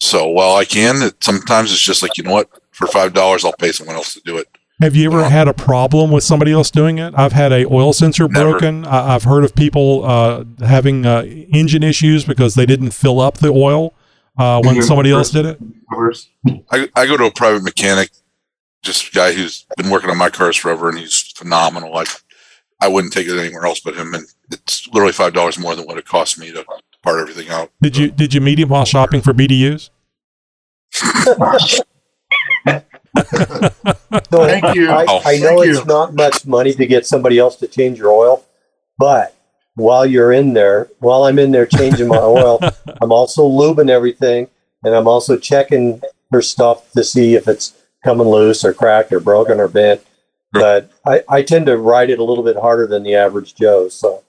So while I can, it, sometimes it's just like you know what, for five dollars I'll pay someone else to do it Have you ever had a problem with somebody else doing it? I've had a oil sensor Never. broken. I, I've heard of people uh, having uh, engine issues because they didn't fill up the oil uh, when Mhm. somebody else did it. I, I go to a private mechanic, just a guy who's been working on my cars forever, and he's phenomenal. Like I wouldn't take it anywhere else but him, and it's literally five dollars more than what it cost me to part everything out. Did you did you meet him while shopping for BDUs? [laughs] So Thank you. I, Oh, I know it's you. not much money to get somebody else to change your oil, but while you're in there, while I'm in there changing my oil, [laughs] I'm also lubing everything, and I'm also checking for stuff to see if it's coming loose or cracked or broken or bent. But I, I tend to ride it a little bit harder than the average Joe, so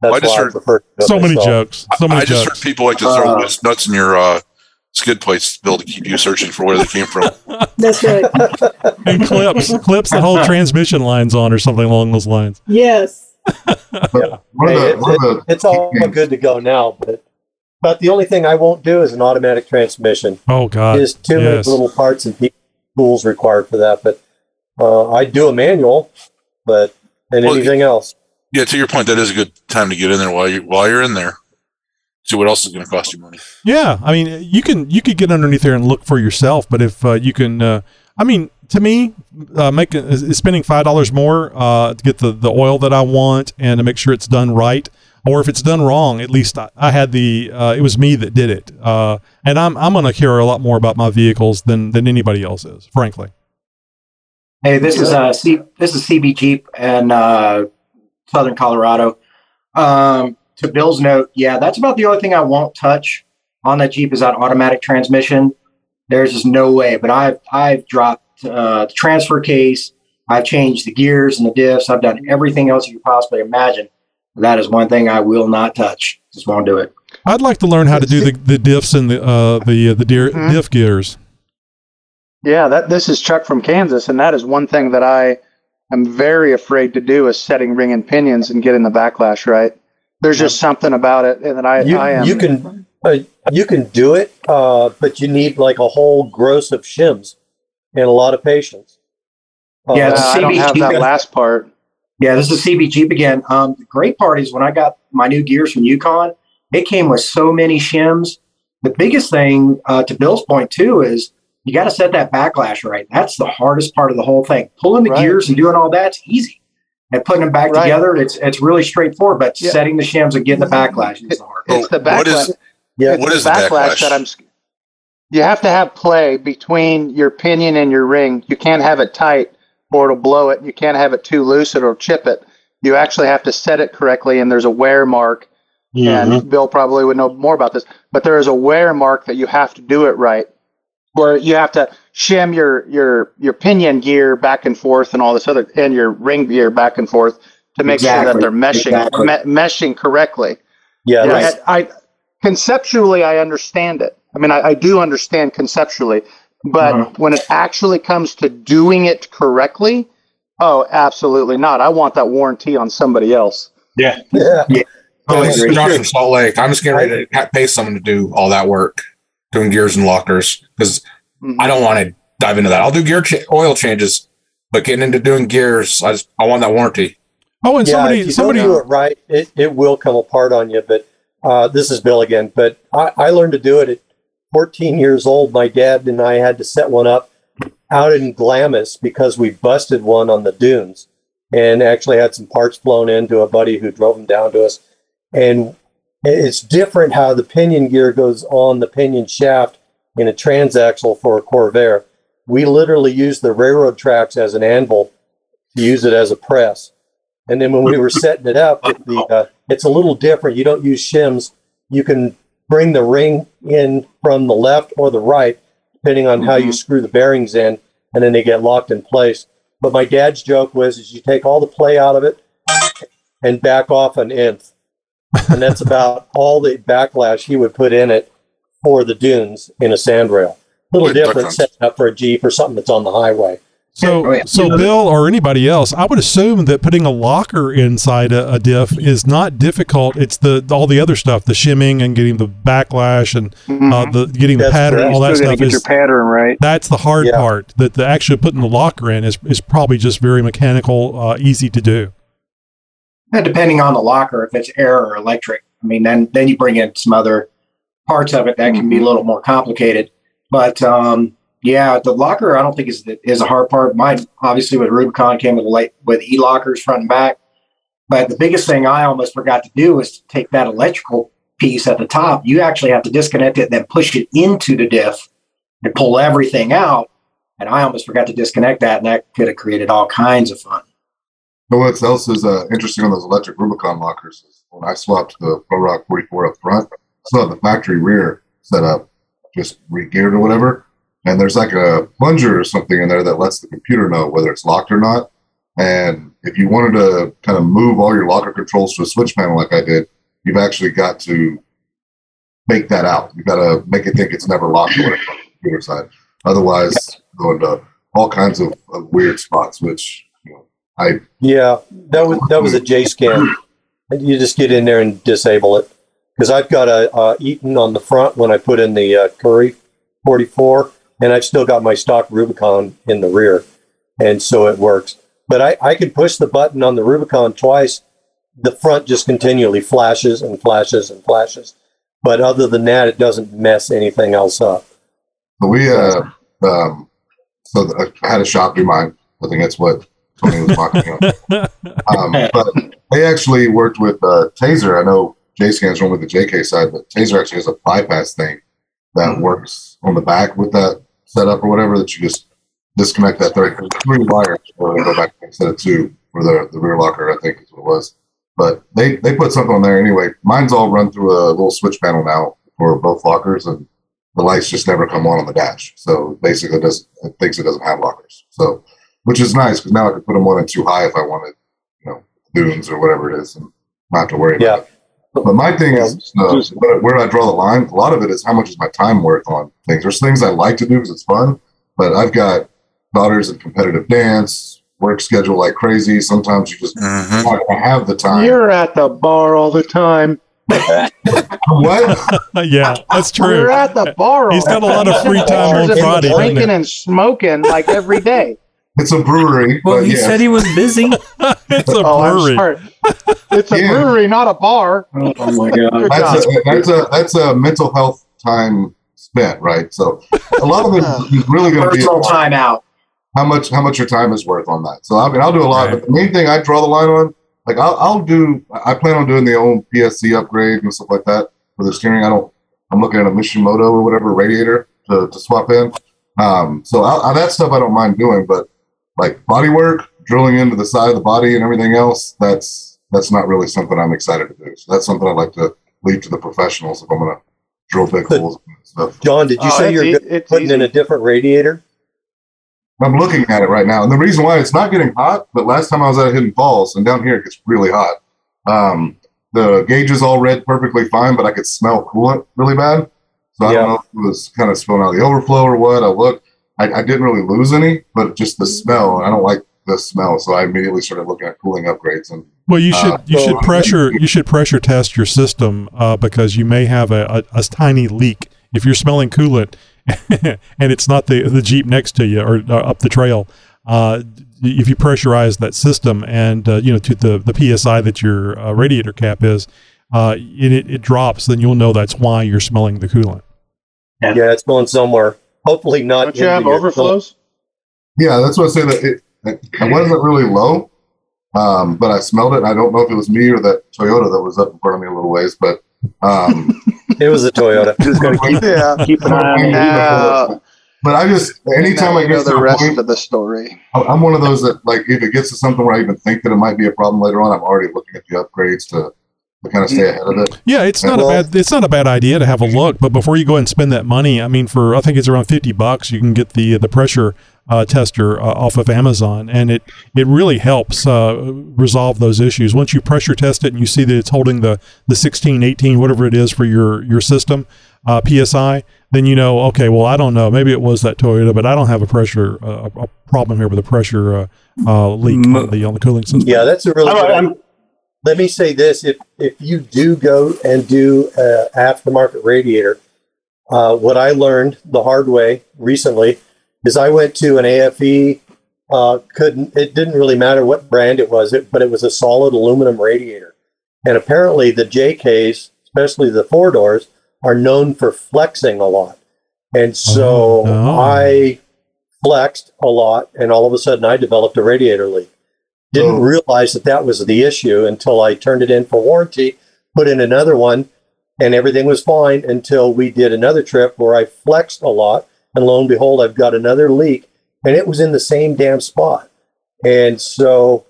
that's Well, I just why I heard- prefer to do So many myself. jokes. So many I just jokes. heard people like to throw Uh, loose nuts in your uh, skid plates, Bill, to build to keep you searching for where they came from. [laughs] That's right. [laughs] and clips clips the whole transmission lines on or something along those lines. Yes. [laughs] One of Hey, the, it- the it's all good to go now, but but the only thing I won't do is an automatic transmission. Oh God, There's too yes. many little parts and tools required for that. But uh, I do a manual, but and Well, anything else. Yeah, to your point, that is a good time to get in there while you while you're in there. See what else is going to cost you money. Yeah, I mean, you can you could get underneath there and look for yourself, but if uh, you can, uh, I mean, to me, uh, make is is spending five dollars more uh, to get the the oil that I want and to make sure it's done right, or if it's done wrong, at least I, I had the uh, it was me that did it, uh, and I'm I'm gonna care a lot more about my vehicles than than anybody else is, frankly. Hey, this is uh, C- this is CB Jeep in uh, Southern Colorado. Um, to Bill's note, yeah, that's about the only thing I won't touch on that Jeep is that automatic transmission. There's just no way. But I've I've dropped uh, the transfer case. I've changed the gears and the diffs. I've done everything else you could possibly imagine. That is one thing I will not touch. Just won't do it. I'd like to learn how to do the, the diffs and the uh, the the deer, Mhm. diff gears. Yeah, that this is Chuck from Kansas, and that is one thing that I am very afraid to do is setting ring and pinions and getting the backlash right. There's just something about it, and that I, You, I am. you can uh, you can do it, uh, but you need like a whole gross of shims and a lot of patience. Yeah, Uh, the I don't have that last part. Yeah, this is CB Jeep again. Um, the great part is when I got my new gears from Yukon, it came with so many shims. The biggest thing, uh, to Bill's point too, is you got to set that backlash right. That's the hardest part of the whole thing. Pulling the Right. gears and doing all that's easy, and putting them back Right. together, it's it's really straightforward. But Yeah. setting the shims and getting the backlash is the hard. It's the what backlash. is Yeah. it's what the backlash, backlash? that I'm. sc- You have to have play between your pinion and your ring. You can't have it tight, or it'll blow it. You can't have it too loose, it'll chip it. You actually have to set it correctly, and there's a wear mark. And mm-hmm. Bill probably would know more about this, but there is a wear mark that you have to do it right, where you have to shim your your your pinion gear back and forth and all this other, and your ring gear back and forth to make sure that they're meshing Exactly. me- meshing correctly. yeah, Yeah, that's- I, I conceptually I understand it. I mean, I, I do understand conceptually, but Uh-huh. when it actually comes to doing it correctly, oh, absolutely not. I want that warranty on somebody else. Yeah. yeah. Oh, I it's agree. Josh from Salt Lake. I'm just getting ready to pay someone to do all that work, doing gears and lockers, because Mhm. I don't want to dive into that. I'll do gear cha- oil changes, but getting into doing gears, I just I want that warranty. Oh, and yeah, somebody if you somebody don't do it right, it, it will come apart on you. But uh, this is Bill again. But I, I learned to do it at 14 years old. My dad and I had to set one up out in Glamis because we busted one on the dunes and actually had some parts flown into a buddy who drove them down to us. And it's different how the pinion gear goes on the pinion shaft in a transaxle for a Corvair. We literally used the railroad tracks as an anvil to use it as a press. And then when we were setting it up, it, the, uh, it's a little different. You don't use shims. You can bring the ring in from the left or the right, depending on how you screw the bearings in, and then they get locked in place. But my dad's joke was, is you take all the play out of it and back off an nth, and that's about all the backlash he would put in it for the dunes in a sand rail. A little different hunt. setting up for a Jeep or something that's on the highway. So, Oh, yeah. so Bill or anybody else, I would assume that putting a locker inside a, a diff is not difficult. It's the all the other stuff, the shimming and getting the backlash and uh, the getting the pattern, correct. all that stuff get your pattern right. That's the hard Yeah. part. That the actually putting the locker in is is probably just very mechanical, uh, easy to do. And depending on the locker, if it's air or electric, I mean, then then you bring in some other parts of it that can be a little more complicated. But um, yeah, the locker I don't think is the, is a hard part. Mine obviously with Rubicon came with light with e lockers front and back. But the biggest thing I almost forgot to do was to take that electrical piece at the top. You actually have to disconnect it, then push it into the diff and pull everything out. And I almost forgot to disconnect that, and that could have created all kinds of fun. But what else is uh, interesting on those electric Rubicon lockers is when I swapped the Pro Rock 44 up front, still have the factory rear set up, just re-geared or whatever. And there's like a plunger or something in there that lets the computer know whether it's locked or not. And if you wanted to kind of move all your locker controls to a switch panel like I did, you've actually got to make that out. You've got to make it think it's never locked on the computer side. Otherwise, going to all kinds of, of weird spots, which you know, I Yeah, that was that was a JScan. You just get in there and disable it because I've got a, a Eaton on the front when I put in the uh, Currie 44, and I've still got my stock Rubicon in the rear, and so it works. But I, I could push the button on the Rubicon twice. The front just continually flashes and flashes and flashes. But other than that, it doesn't mess anything else up. But we, uh, um, so the, I had a shop do mine. I think that's what Tony was talking about. [laughs] Um, but they actually worked with uh, Tazer. I know JScan's run with the JK side, but Tazer actually has a bypass thing that mm-hmm. works on the back with that setup or whatever that you just disconnect that third three wires or go back instead of two for the, the rear locker, I think is what it was. But they, they put something on there anyway. Mine's all run through a little switch panel now for both lockers and the lights just never come on on the dash. So basically, it, does, it thinks it doesn't have lockers. So, which is nice because now I can put them one and two high if I wanted, you know, dunes or whatever it is, and not have to worry about it. But my thing is, uh, where, where I draw the line, a lot of it is how much is my time worth on things. There's things I like to do because it's fun, but I've got daughters in competitive dance, work schedule like crazy. Sometimes you just want to have the time. You're at the bar all the time. [laughs] what? [laughs] yeah, that's true. You're at the bar. He's got a lot of free time on Friday, Drinking and smoking like every day. It's a brewery. [laughs] Well, he yeah. said he was busy. [laughs] it's a Oh, brewery. It's a Yeah. brewery, not a bar. Oh my god. that's a, that's a that's a mental health time spent, right? So a lot of it is really going to be Personal time out. how much how much your time is worth on that. So I mean, I'll do a lot, but the main thing I draw the line on, like I'll, I'll do. I plan on doing the own PSC upgrade and stuff like that for the steering. I don't. I'm looking at a Mishimoto or whatever radiator to, to swap in. Um, so I, I, that stuff I don't mind doing, but like body work, drilling into the side of the body and everything else, that's that's not really something I'm excited to do. So that's something I'd like to leave to the professionals if I'm going to drill big holes and stuff. John, did you Oh, say you're e- good- it's putting in a different radiator? I'm looking at it right now, and the reason why it's not getting hot. But last time I was at Hidden Falls, and down here it gets really hot. Um, the gauge is all red perfectly fine, but I could smell coolant really bad. So I Yeah. don't know if it was kind of spilling out the overflow or what. I looked, I, I didn't really lose any, but just the smell. I don't like the smell, so I immediately started looking at cooling upgrades. And Well, you should uh, you so- should pressure [laughs] you should pressure test your system uh, because you may have a, a, a tiny leak if you're smelling coolant [laughs] and it's not the the jeep next to you or, uh, up the trail. Uh, if you pressurize that system and uh, you know to the the psi that your uh, radiator cap is, uh, it, it it drops, then you'll know that's why you're smelling the coolant. Yeah, it's going somewhere. Hopefully not. Don't you have your- overflows? Yeah, that's what I say that it, it wasn't really low, um, but I smelled it. And I don't know if it was me or that Toyota that was up in front of me a little ways, but um, [laughs] It was a Toyota. [laughs] Just gotta keep, Yeah. keep an eye on it. But I just anytime I get to the a rest point, of the story. I- I'm one of those that like if it gets to something where I even think that it might be a problem later on, I'm already looking at the upgrades to, to kind of stay ahead of it. Yeah, it's not Well- a bad it's not a bad idea to have a look, but before you go and spend that money, I mean, for I think it's around fifty bucks, you can get the the pressure uh, tester uh, off of Amazon, and it it really helps uh, resolve those issues. Once you pressure test it and you see that it's holding the the 16, 18, whatever it is for your your system uh, psi, then you know okay, well I don't know, maybe it was that Toyota, but I don't have a pressure uh, a problem here with a pressure uh, uh, leak on the on the cooling system. Yeah, that's a really good. idea. Let me say this: if if you do go and do uh, aftermarket radiator, uh, what I learned the hard way recently is I went to an AFE. Uh, couldn't it didn't really matter what brand it was, it, but it was a solid aluminum radiator, and apparently the JKs, especially the four doors, are known for flexing a lot, and so Oh, no. I flexed a lot, and all of a sudden I developed a radiator leak. Didn't realize that that was the issue until I turned it in for warranty, put in another one, and everything was fine until we did another trip where I flexed a lot, and lo and behold, I've got another leak, and it was in the same damn spot. And so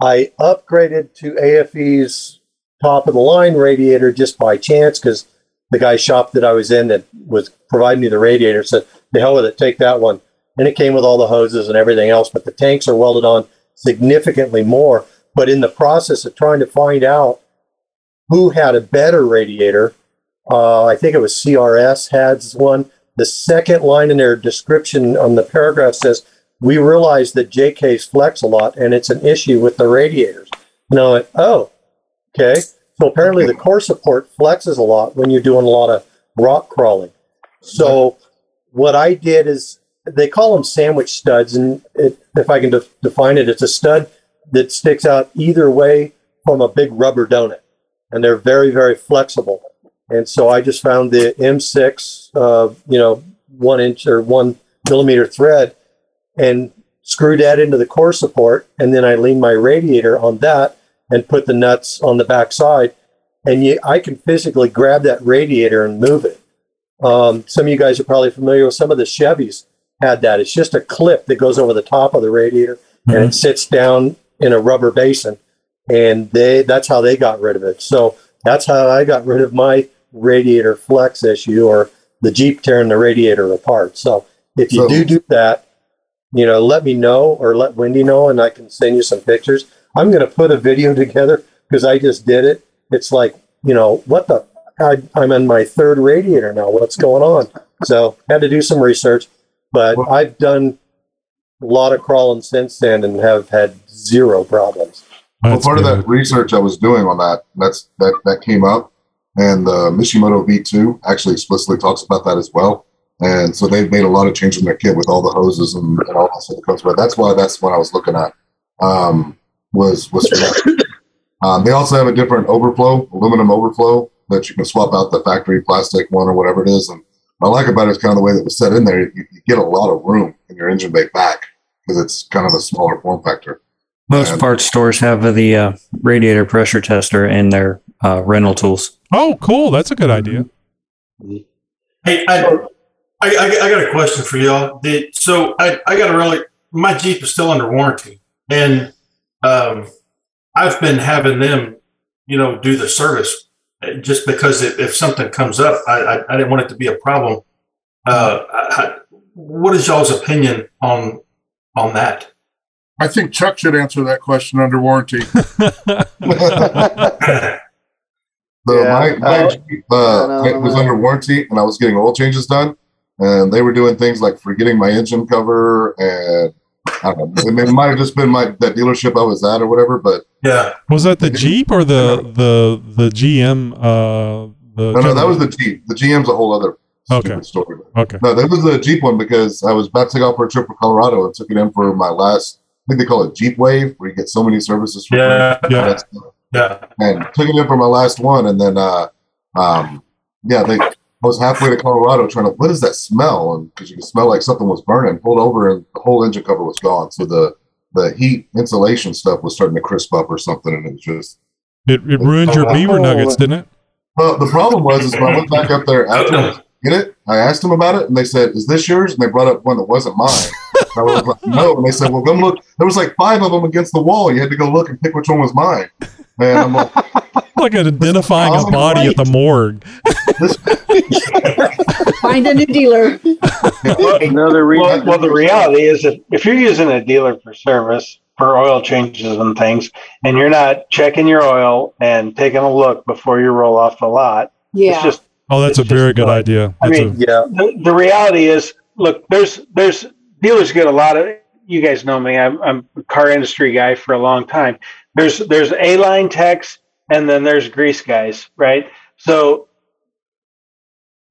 I upgraded to AFE's top of the line radiator just by chance because the guy's shop that I was in that was providing me the radiator said, "The hell with it, take that one." And it came with all the hoses and everything else, but the tanks are welded on significantly more. But in the process of trying to find out who had a better radiator, uh, I think it was CRS had one. The second line in their description on the paragraph says, "We realize that JKs flex a lot, and it's an issue with the radiators." And I went, "Oh, okay." So apparently, the core support flexes a lot when you're doing a lot of rock crawling. So what I did is they call them sandwich studs, and it, if I can de- define it, it's a stud that sticks out either way from a big rubber donut, and they're very very flexible. And so I just found the M6, uh, you know, one inch or one millimeter thread, and screwed that into the core support, and then I leaned my radiator on that and put the nuts on the back side, and you, I can physically grab that radiator and move it. Um, some of you guys are probably familiar with some of the Chevys had that. It's just a clip that goes over the top of the radiator and it mhm. sits down in a rubber basin, and they that's how they got rid of it. So that's how I got rid of my radiator flex issue or the Jeep tearing the radiator apart. So if you So- do do that, you know, let me know or let Wendy know, and I can send you some pictures. I'm going to put a video [laughs] together because I just did it. It's like, you know, what the? I, I'm in my third radiator now. What's going on? So had to do some research, but I've done a lot of crawling since then and have had zero problems. well, part of that research I was doing on that, that's that that came up, and the Mishimoto V2 actually explicitly talks about that as well. And so they've made a lot of changes in their kit with all the hoses and, and all that stuff that comes with. That's why that's what I was looking at. Um, was was for that. Um, they also have a different overflow, aluminum overflow that you can swap out the factory plastic one or whatever it is. And what I like about it is kind of the way that it was set in there. You, you get a lot of room in your engine bay back because it's kind of a smaller form factor. Most parts stores have the uh, radiator pressure tester in their uh, rental tools. Oh, cool. That's a good idea. Hey, I, I, I I got a question for y'all. The, so I, I got a really, my Jeep is still under warranty. And um, I've been having them, you know, do the service just because if, if something comes up, I, I, I didn't want it to be a problem. Uh, I, I- what is y'all's opinion on on that? I think Chuck should answer that question under warranty. [laughs] So Yeah. my, my Uh, Jeep, uh, it was under warranty, and I was getting oil changes done, and they were doing things like forgetting my engine cover, and I don't know. It might have just been my that dealership I was at or whatever, but yeah. Was that the Jeep or the the the GM? Uh, the no, no, that was the Jeep. The GM's a whole other Okay. stupid story. Okay. No, that was the Jeep one because I was about to take off for a trip to Colorado and took it in for my last. I think they call it Jeep Wave, where you get so many services for Yeah, free. yeah. Yeah. and took it in for my last one, and then uh, um, yeah, they I was halfway to Colorado trying to what is that smell? And because you could smell like something was burning, pulled over and the whole engine cover was gone. So the the heat insulation stuff was starting to crisp up or something, and it was just It, it ruined your beaver nuggets, didn't it? well, the problem was is when I went back up there after I get it, I asked them about it, and they said, "Is this yours?" And they brought up one that wasn't mine. I was like, "No," and they said, "Well, go look." There was like five of them against the wall. You had to go look and pick which one was mine. And I'm like, [laughs] Like identifying a body at the morgue. [laughs] Find a new dealer. Another reason. Well, well, the reality is that if you're using a dealer for service for oil changes and things, and you're not checking your oil and taking a look before you roll off the lot, Yeah. it's just Oh, that's a very good idea. I mean, a- yeah. The, the reality is, look, there's there's dealers get a lot of. You guys know me. I'm, I'm a car industry guy for a long time. There's there's a line techs and then there's grease guys, right? So wh-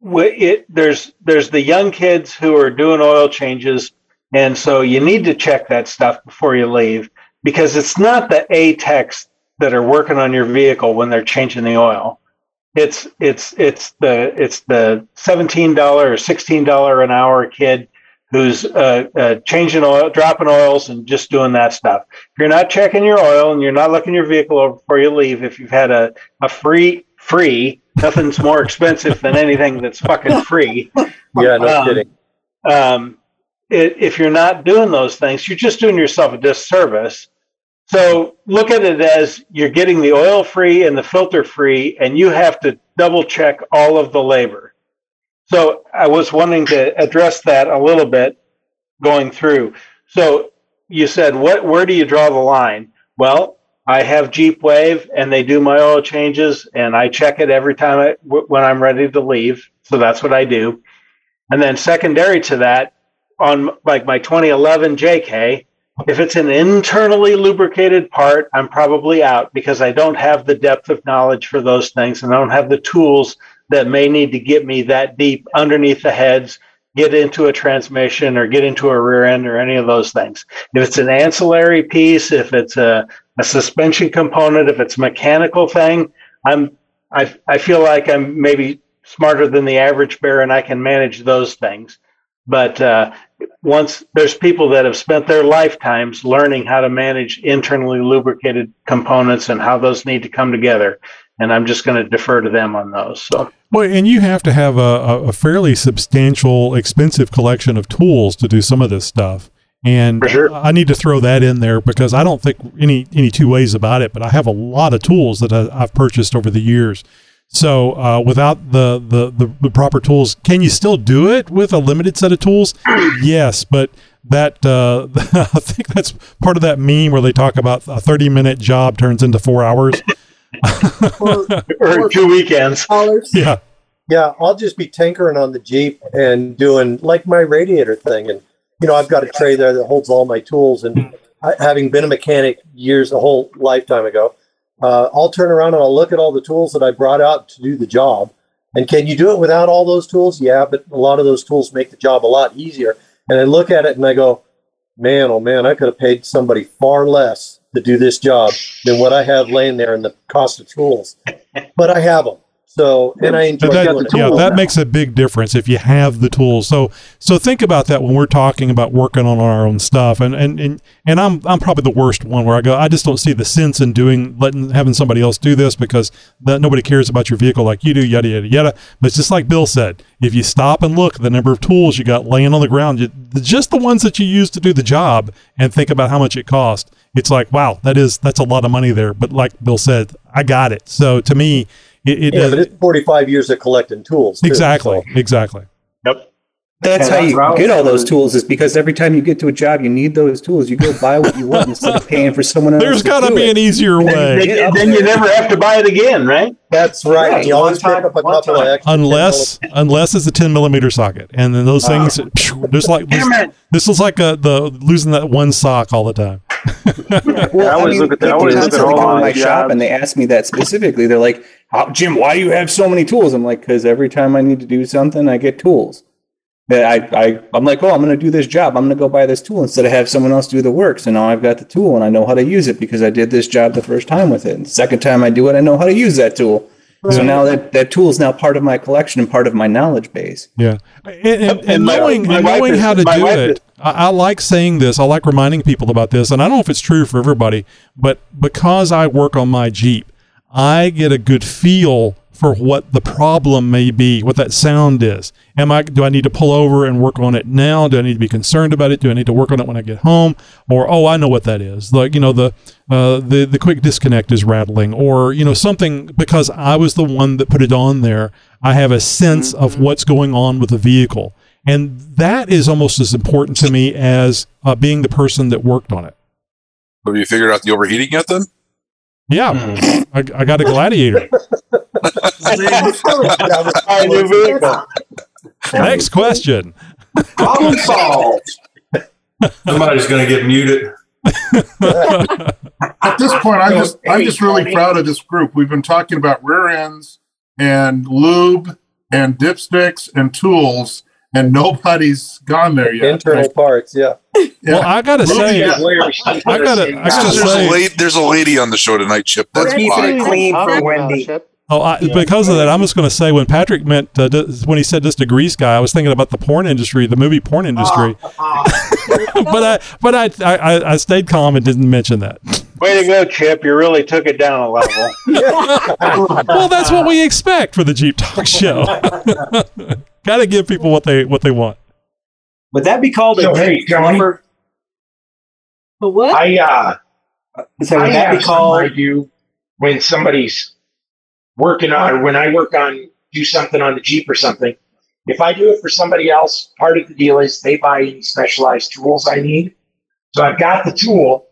it there's there's the young kids who are doing oil changes, and so you need to check that stuff before you leave because it's not the A techs that are working on your vehicle when they're changing the oil it's it's it's the it's the seventeen dollar or sixteen dollar an hour kid who's uh, uh, changing oil, dropping oils, and just doing that stuff. If you're not checking your oil and you're not looking your vehicle over before you leave, if you've had a, a free free, nothing's more expensive than anything that's fucking free. Yeah, no Um, kidding. Um, i if you're not doing those things, you're just doing yourself a disservice. So look at it as you're getting the oil free and the filter free, and you have to double check all of the labor. So I was wanting to address that a little bit going through. So you said, what? Where do you draw the line? Well, I have Jeep Wave, and they do my oil changes, and I check it every time I, w- when I'm ready to leave. So that's what I do. And then secondary to that, on like my 2011 JK, if it's an internally lubricated part, I'm probably out because I don't have the depth of knowledge for those things and I don't have the tools that may need to get me that deep underneath the heads, get into a transmission or get into a rear end or any of those things. If it's an ancillary piece, if it's a, a suspension component, if it's a mechanical thing, I'm I, I feel like I'm maybe smarter than the average bear and I can manage those things. But uh, once there's people that have spent their lifetimes learning how to manage internally lubricated components and how those need to come together, and I'm just going to defer to them on those. So Well, and you have to have a, a, fairly substantial, expensive collection of tools to do some of this stuff. And I need to throw that in there because I don't think any any two ways about it. But I have a lot of tools that I, I've purchased over the years. So uh, without the, the, the the proper tools, can you still do it with a limited set of tools? [clears throat] yes, but that uh, [laughs] I think that's part of that meme where they talk about a thirty minute job turns into four hours. [laughs] or two weekends. Yeah. Yeah, I'll just be tinkering on the Jeep and doing like my radiator thing. And, you know, I've got a tray there that holds all my tools. And I, having been a mechanic years, a whole lifetime ago, uh, I'll turn around and I'll look at all the tools that I brought out to do the job. And can you do it without all those tools? Yeah, but a lot of those tools make the job a lot easier. And I look at it and I go, man, oh man, I could have paid somebody far less to do this job than what I have laying there in the cost of tools. But I have them. So, and I enjoy But doing that, it. yeah, that makes a big difference if you have the tools. So, so think about that when we're talking about working on our own stuff. And and and, and I'm I'm probably the worst one where I go, I just don't see the sense in doing letting having somebody else do this because that nobody cares about your vehicle like you do. Yada yada yada. But it's just like Bill said, if you stop and look at the number of tools you got laying on the ground, you, just the ones that you use to do the job, and think about how much it cost. It's like wow, that is that's a lot of money there. But like Bill said, I got it. So to me. It, it yeah, does- but it's 45 years of collecting tools. too, Exactly. so. Exactly. That's how you get all those tools is because every time you get to a job, you need those tools. You go buy what you want instead of paying for someone else. There's to got to do be it. an easier way. then, then you never have to buy it again, right? That's right. You always pick up a couple of extra. unless unless it's a 10 millimeter socket and then those uh-huh. things phew, just like this, this is like a, the losing that one sock all the time Well, I always mean, look at that- I people always look at all in my my shop and they ask me that specifically. They're like, "How- "Jim, why do you have so many tools?" I'm like, "Because every time I need to do something, I get tools." That I, I, I'm like, "Oh, I'm going to do this job. I'm going to go buy this tool instead of have someone else do the work." So now I've got the tool and I know how to use it because I did this job the first time with it. And the second time I do it, I know how to use that tool. So now that that tool is now part of my collection and part of my knowledge base. yeah and, and, and my- knowing, my and knowing is- how to do wife it is- I, I like saying this i like reminding people about this and i don't know if it's true for everybody but because i work on my jeep i get a good feel for for what the problem may be, what that sound is. Am I do I need to pull over and work on it now? Do I need to be concerned about it? Do I need to work on it when I get home? Or oh, I know what that is. Like you know the uh, the the quick disconnect is rattling, or you know something because I was the one that put it on there. I have a sense of what's going on with the vehicle, and that is almost as important to me as uh, being the person that worked on it. Have you figured out the overheating yet then? Yeah, I, I got a gladiator. [laughs] Next question. Problem solved. Somebody's going to get muted. [laughs] At this point, I'm just I'm just really proud of this group. We've been talking about rear ends and lube and dipsticks and tools, and nobody's gone there yet. Internal parts, yeah. Well, I gotta say, I gotta, I gotta There's a, say, lady, there's a lady on the show tonight, Chip. That's Keep why. it clean for Wendy. Oh, I, because of that, I'm just going to say when Patrick meant uh, d- when he said just a grease guy, I was thinking about the porn industry, the movie porn industry. [laughs] but I, but I, I, I stayed calm and didn't mention that. Way to go, Chip. You really took it down a level. [laughs] well, that's what we expect for the Jeep Talk Show. [laughs] Got to give people what they what they want. Would that be called a So, hey, Jeep Tony. jumper? But what? I uh, So would I that have be called? something I do when somebody's working on, or when I work on, do something on the Jeep or something. If I do it for somebody else, part of the deal is they buy any specialized tools I need. So I've got the tool,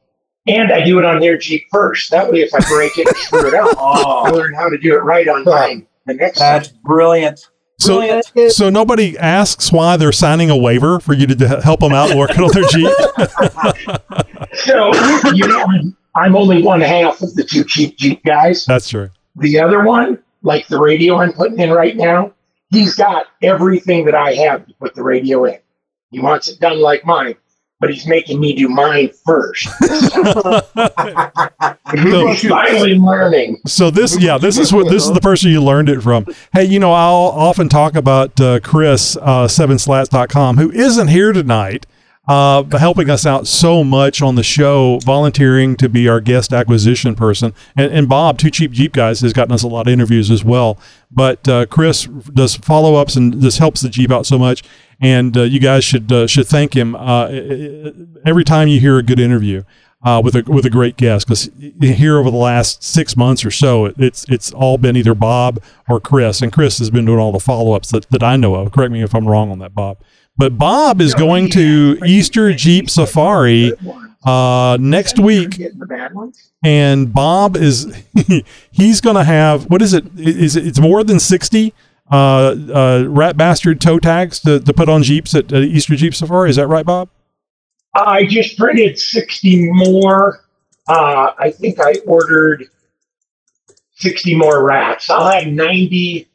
and I do it on their Jeep first. That way, if I break it, or screw it up, [laughs] oh. I learn how to do it right on mine. The next That's brilliant. So, Brilliant. so nobody asks why they're signing a waiver for you to d- help them out working on their Jeep. [laughs] So, you know, I'm, I'm only one half of the two cheap Jeep guys. That's true. The other one, like the radio I'm putting in right now, he's got everything that I have to put the radio in. He wants it done like mine, but he's making me do mine first. [laughs] He's finally learning. So this, yeah, this is what this is the person you learned it from. Hey, you know, I'll often talk about uh, Chris uh, sevenslats.com, who isn't here tonight, uh, helping us out so much on the show, volunteering to be our guest acquisition person. And, and Bob, Two Cheap Jeep Guys, has gotten us a lot of interviews as well. But uh, Chris does follow ups and this helps the Jeep out so much. And uh, you guys should uh, should thank him uh, every time you hear a good interview uh, with a with a great guest because here over the last six months or so, it- it's it's all been either Bob or Chris, and Chris has been doing all the follow ups that, that I know of. Correct me if I'm wrong on that, Bob. But Bob is going to Easter Jeep Safari uh, next week, Getting the bad ones. and Bob is [laughs] he's going to have what is it? Is it, it's more than sixty uh, uh, rat bastard toe tags to, to put on Jeeps at, at Easter Jeep Safari? Is that right, Bob? I just printed 60 more. Uh, I think I ordered 60 more rats. I'll have 90.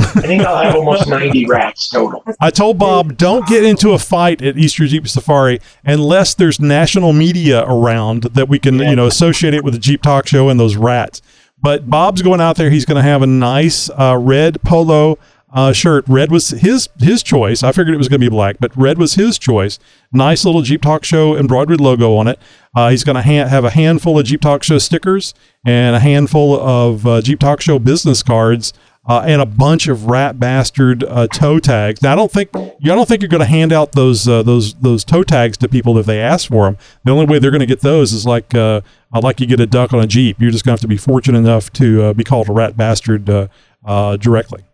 I think I'll have almost 90 rats total. I told Bob, don't get into a fight at Easter Jeep Safari unless there's national media around that we can, you know, associate it with the Jeep Talk Show and those rats. But Bob's going out there. He's going to have a nice uh, red polo uh, shirt. Red was his his choice. I figured it was going to be black, but red was his choice. Nice little Jeep Talk Show embroidered logo on it. Uh, he's going to ha- have a handful of Jeep Talk Show stickers and a handful of uh, Jeep Talk Show business cards uh, and a bunch of rat bastard uh, toe tags. Now, I don't think I don't think you're going to hand out those uh, those those toe tags to people if they ask for them. The only way they're going to get those is like uh, like you get a duck on a jeep. You're just going to have to be fortunate enough to uh, be called a rat bastard uh, uh, directly.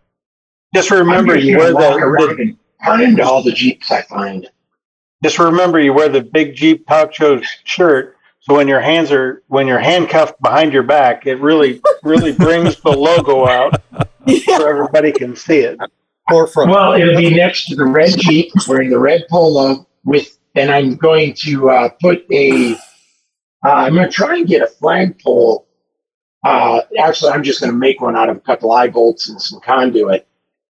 Just remember, you wear the, around the and into all the Jeeps I find. just remember you wear the big Jeep Talk Show shirt. So when your hands are when you're handcuffed behind your back, it really really brings the logo out [laughs] [laughs] so everybody can see it. Forefront. Well, it'll be next to the red Jeep wearing the red polo with, and I'm going to uh, put a, uh, I'm going to try and get a flagpole. Uh, actually, I'm just going to make one out of a couple eye bolts and some conduit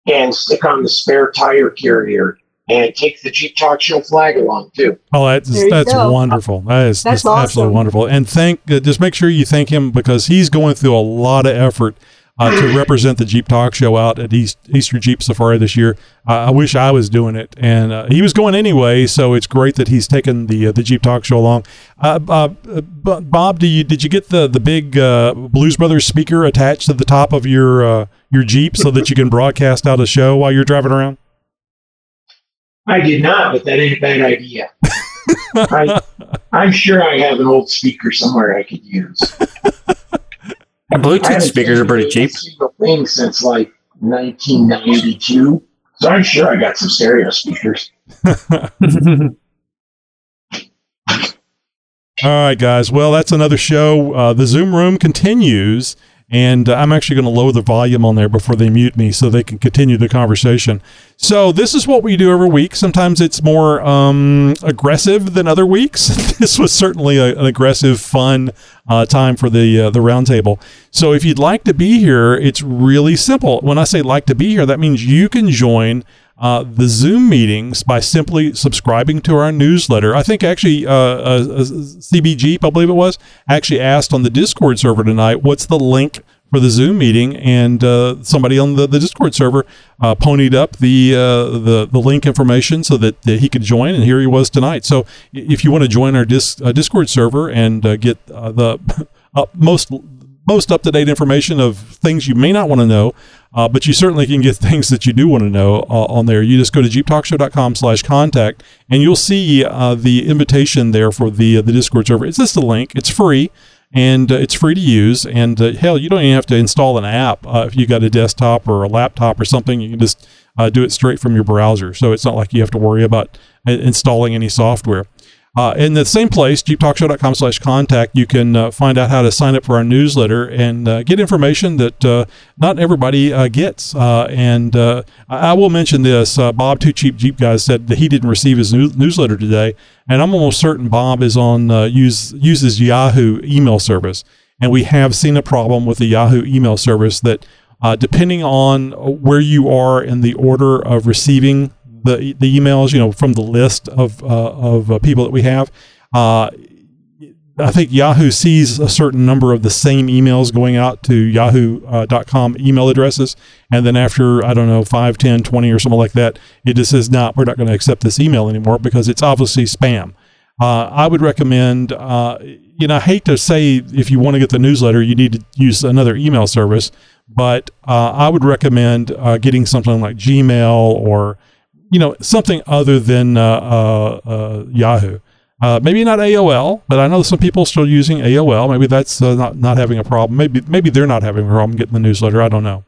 and stick on the spare tire carrier and take the Jeep Talk Show flag along too. Oh, that's There that's wonderful. That is That's just absolutely wonderful. And thank uh, just make sure you thank him because he's going through a lot of effort uh, to represent the Jeep Talk Show out at East, Easter Jeep Safari this year. Uh, I wish I was doing it, and uh, he was going anyway. So it's great that he's taken the uh, the Jeep Talk Show along. Uh, uh, Bob, do you did you get the the big uh, Blues Brothers speaker attached to the top of your uh, your Jeep so that you can broadcast out a show while you're driving around? I did not, but that ain't a bad idea. [laughs] I, I'm sure I have an old speaker somewhere I could use. [laughs] Bluetooth speakers are pretty cheap. Single thing since like 1992, so I'm sure I got some stereo speakers. [laughs] [laughs] All right, guys. Well, that's another show. Uh, the Zoom room continues, and uh, I'm actually going to lower the volume on there before they mute me so they can continue the conversation. So, this is what we do every week. Sometimes it's more um, aggressive than other weeks. [laughs] this was certainly a, an aggressive, fun uh, time for the uh, the roundtable. So, if you'd like to be here, it's really simple. When I say like to be here, that means you can join uh, the Zoom meetings by simply subscribing to our newsletter. I think actually uh, uh, CBG, I believe it was, actually asked on the Discord server tonight, what's the link for the Zoom meeting? And uh, somebody on the, the Discord server uh, ponied up the, uh, the the link information so that, that, he could join, and here he was tonight. So if you want to join our dis- Discord server and get the [laughs] most most up to date information of things you may not want to know, uh, but you certainly can get [laughs] things that you do want to know uh, on there. You just go to jeeptalkshow.com slash contact and you'll see uh, the invitation there for the, uh, the Discord server. It's just a link, it's free. And uh, it's free to use. And uh, hell, you don't even have to install an app if you got a desktop or a laptop or something. You can just do it straight from your browser. So it's not like you have to worry about installing any software. Uh, in the same place, jeeptalkshow.com slash contact, you can uh, find out how to sign up for our newsletter and uh, get information that uh, not everybody uh, gets. Uh, and I will mention this Bob, Two Cheap Jeep Guys, said that he didn't receive his new- newsletter today. And I'm almost certain Bob is on use, uses Yahoo email service. And we have seen a problem with the Yahoo email service that depending on where you are in the order of receiving the the emails, you know, from the list of uh, of uh, people that we have. Uh, I think Yahoo sees a certain number of the same emails going out to yahoo.com email addresses. And then after, I don't know, 5, 10, 20 or something like that, it just says, no, we're not going to accept this email anymore because it's obviously spam. Uh, I would recommend, uh, you know, I hate to say if you want to get the newsletter, you need to use another email service, but uh, I would recommend getting something like Gmail or you know, something other than uh, uh, uh Yahoo. Maybe not AOL, but I know some people still using AOL. Maybe that's not not having a problem. Maybe maybe they're not having a problem getting the newsletter. I don't know.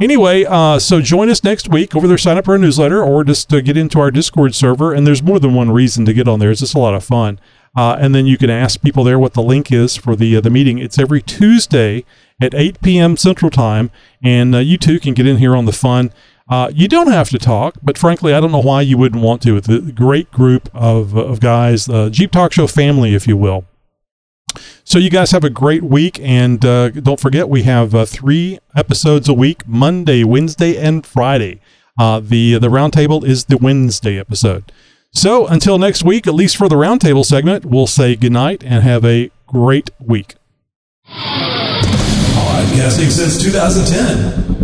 Anyway, uh, so join us next week over there. Sign up for a newsletter or just to get into our Discord server. And there's more than one reason to get on there. It's just a lot of fun. Uh, and then you can ask people there what the link is for the uh, the meeting. It's every Tuesday at 8 p.m. Central Time, and you too can get in here on the fun. Uh, you don't have to talk, but frankly, I don't know why you wouldn't want to. With a great group of, of guys, the Jeep Talk Show family, if you will. So you guys have a great week, and uh, don't forget we have uh, three episodes a week: Monday, Wednesday, and Friday. Uh, the the roundtable is the Wednesday episode. So until next week, at least for the roundtable segment, we'll say goodnight and have a great week. Podcasting since 2010.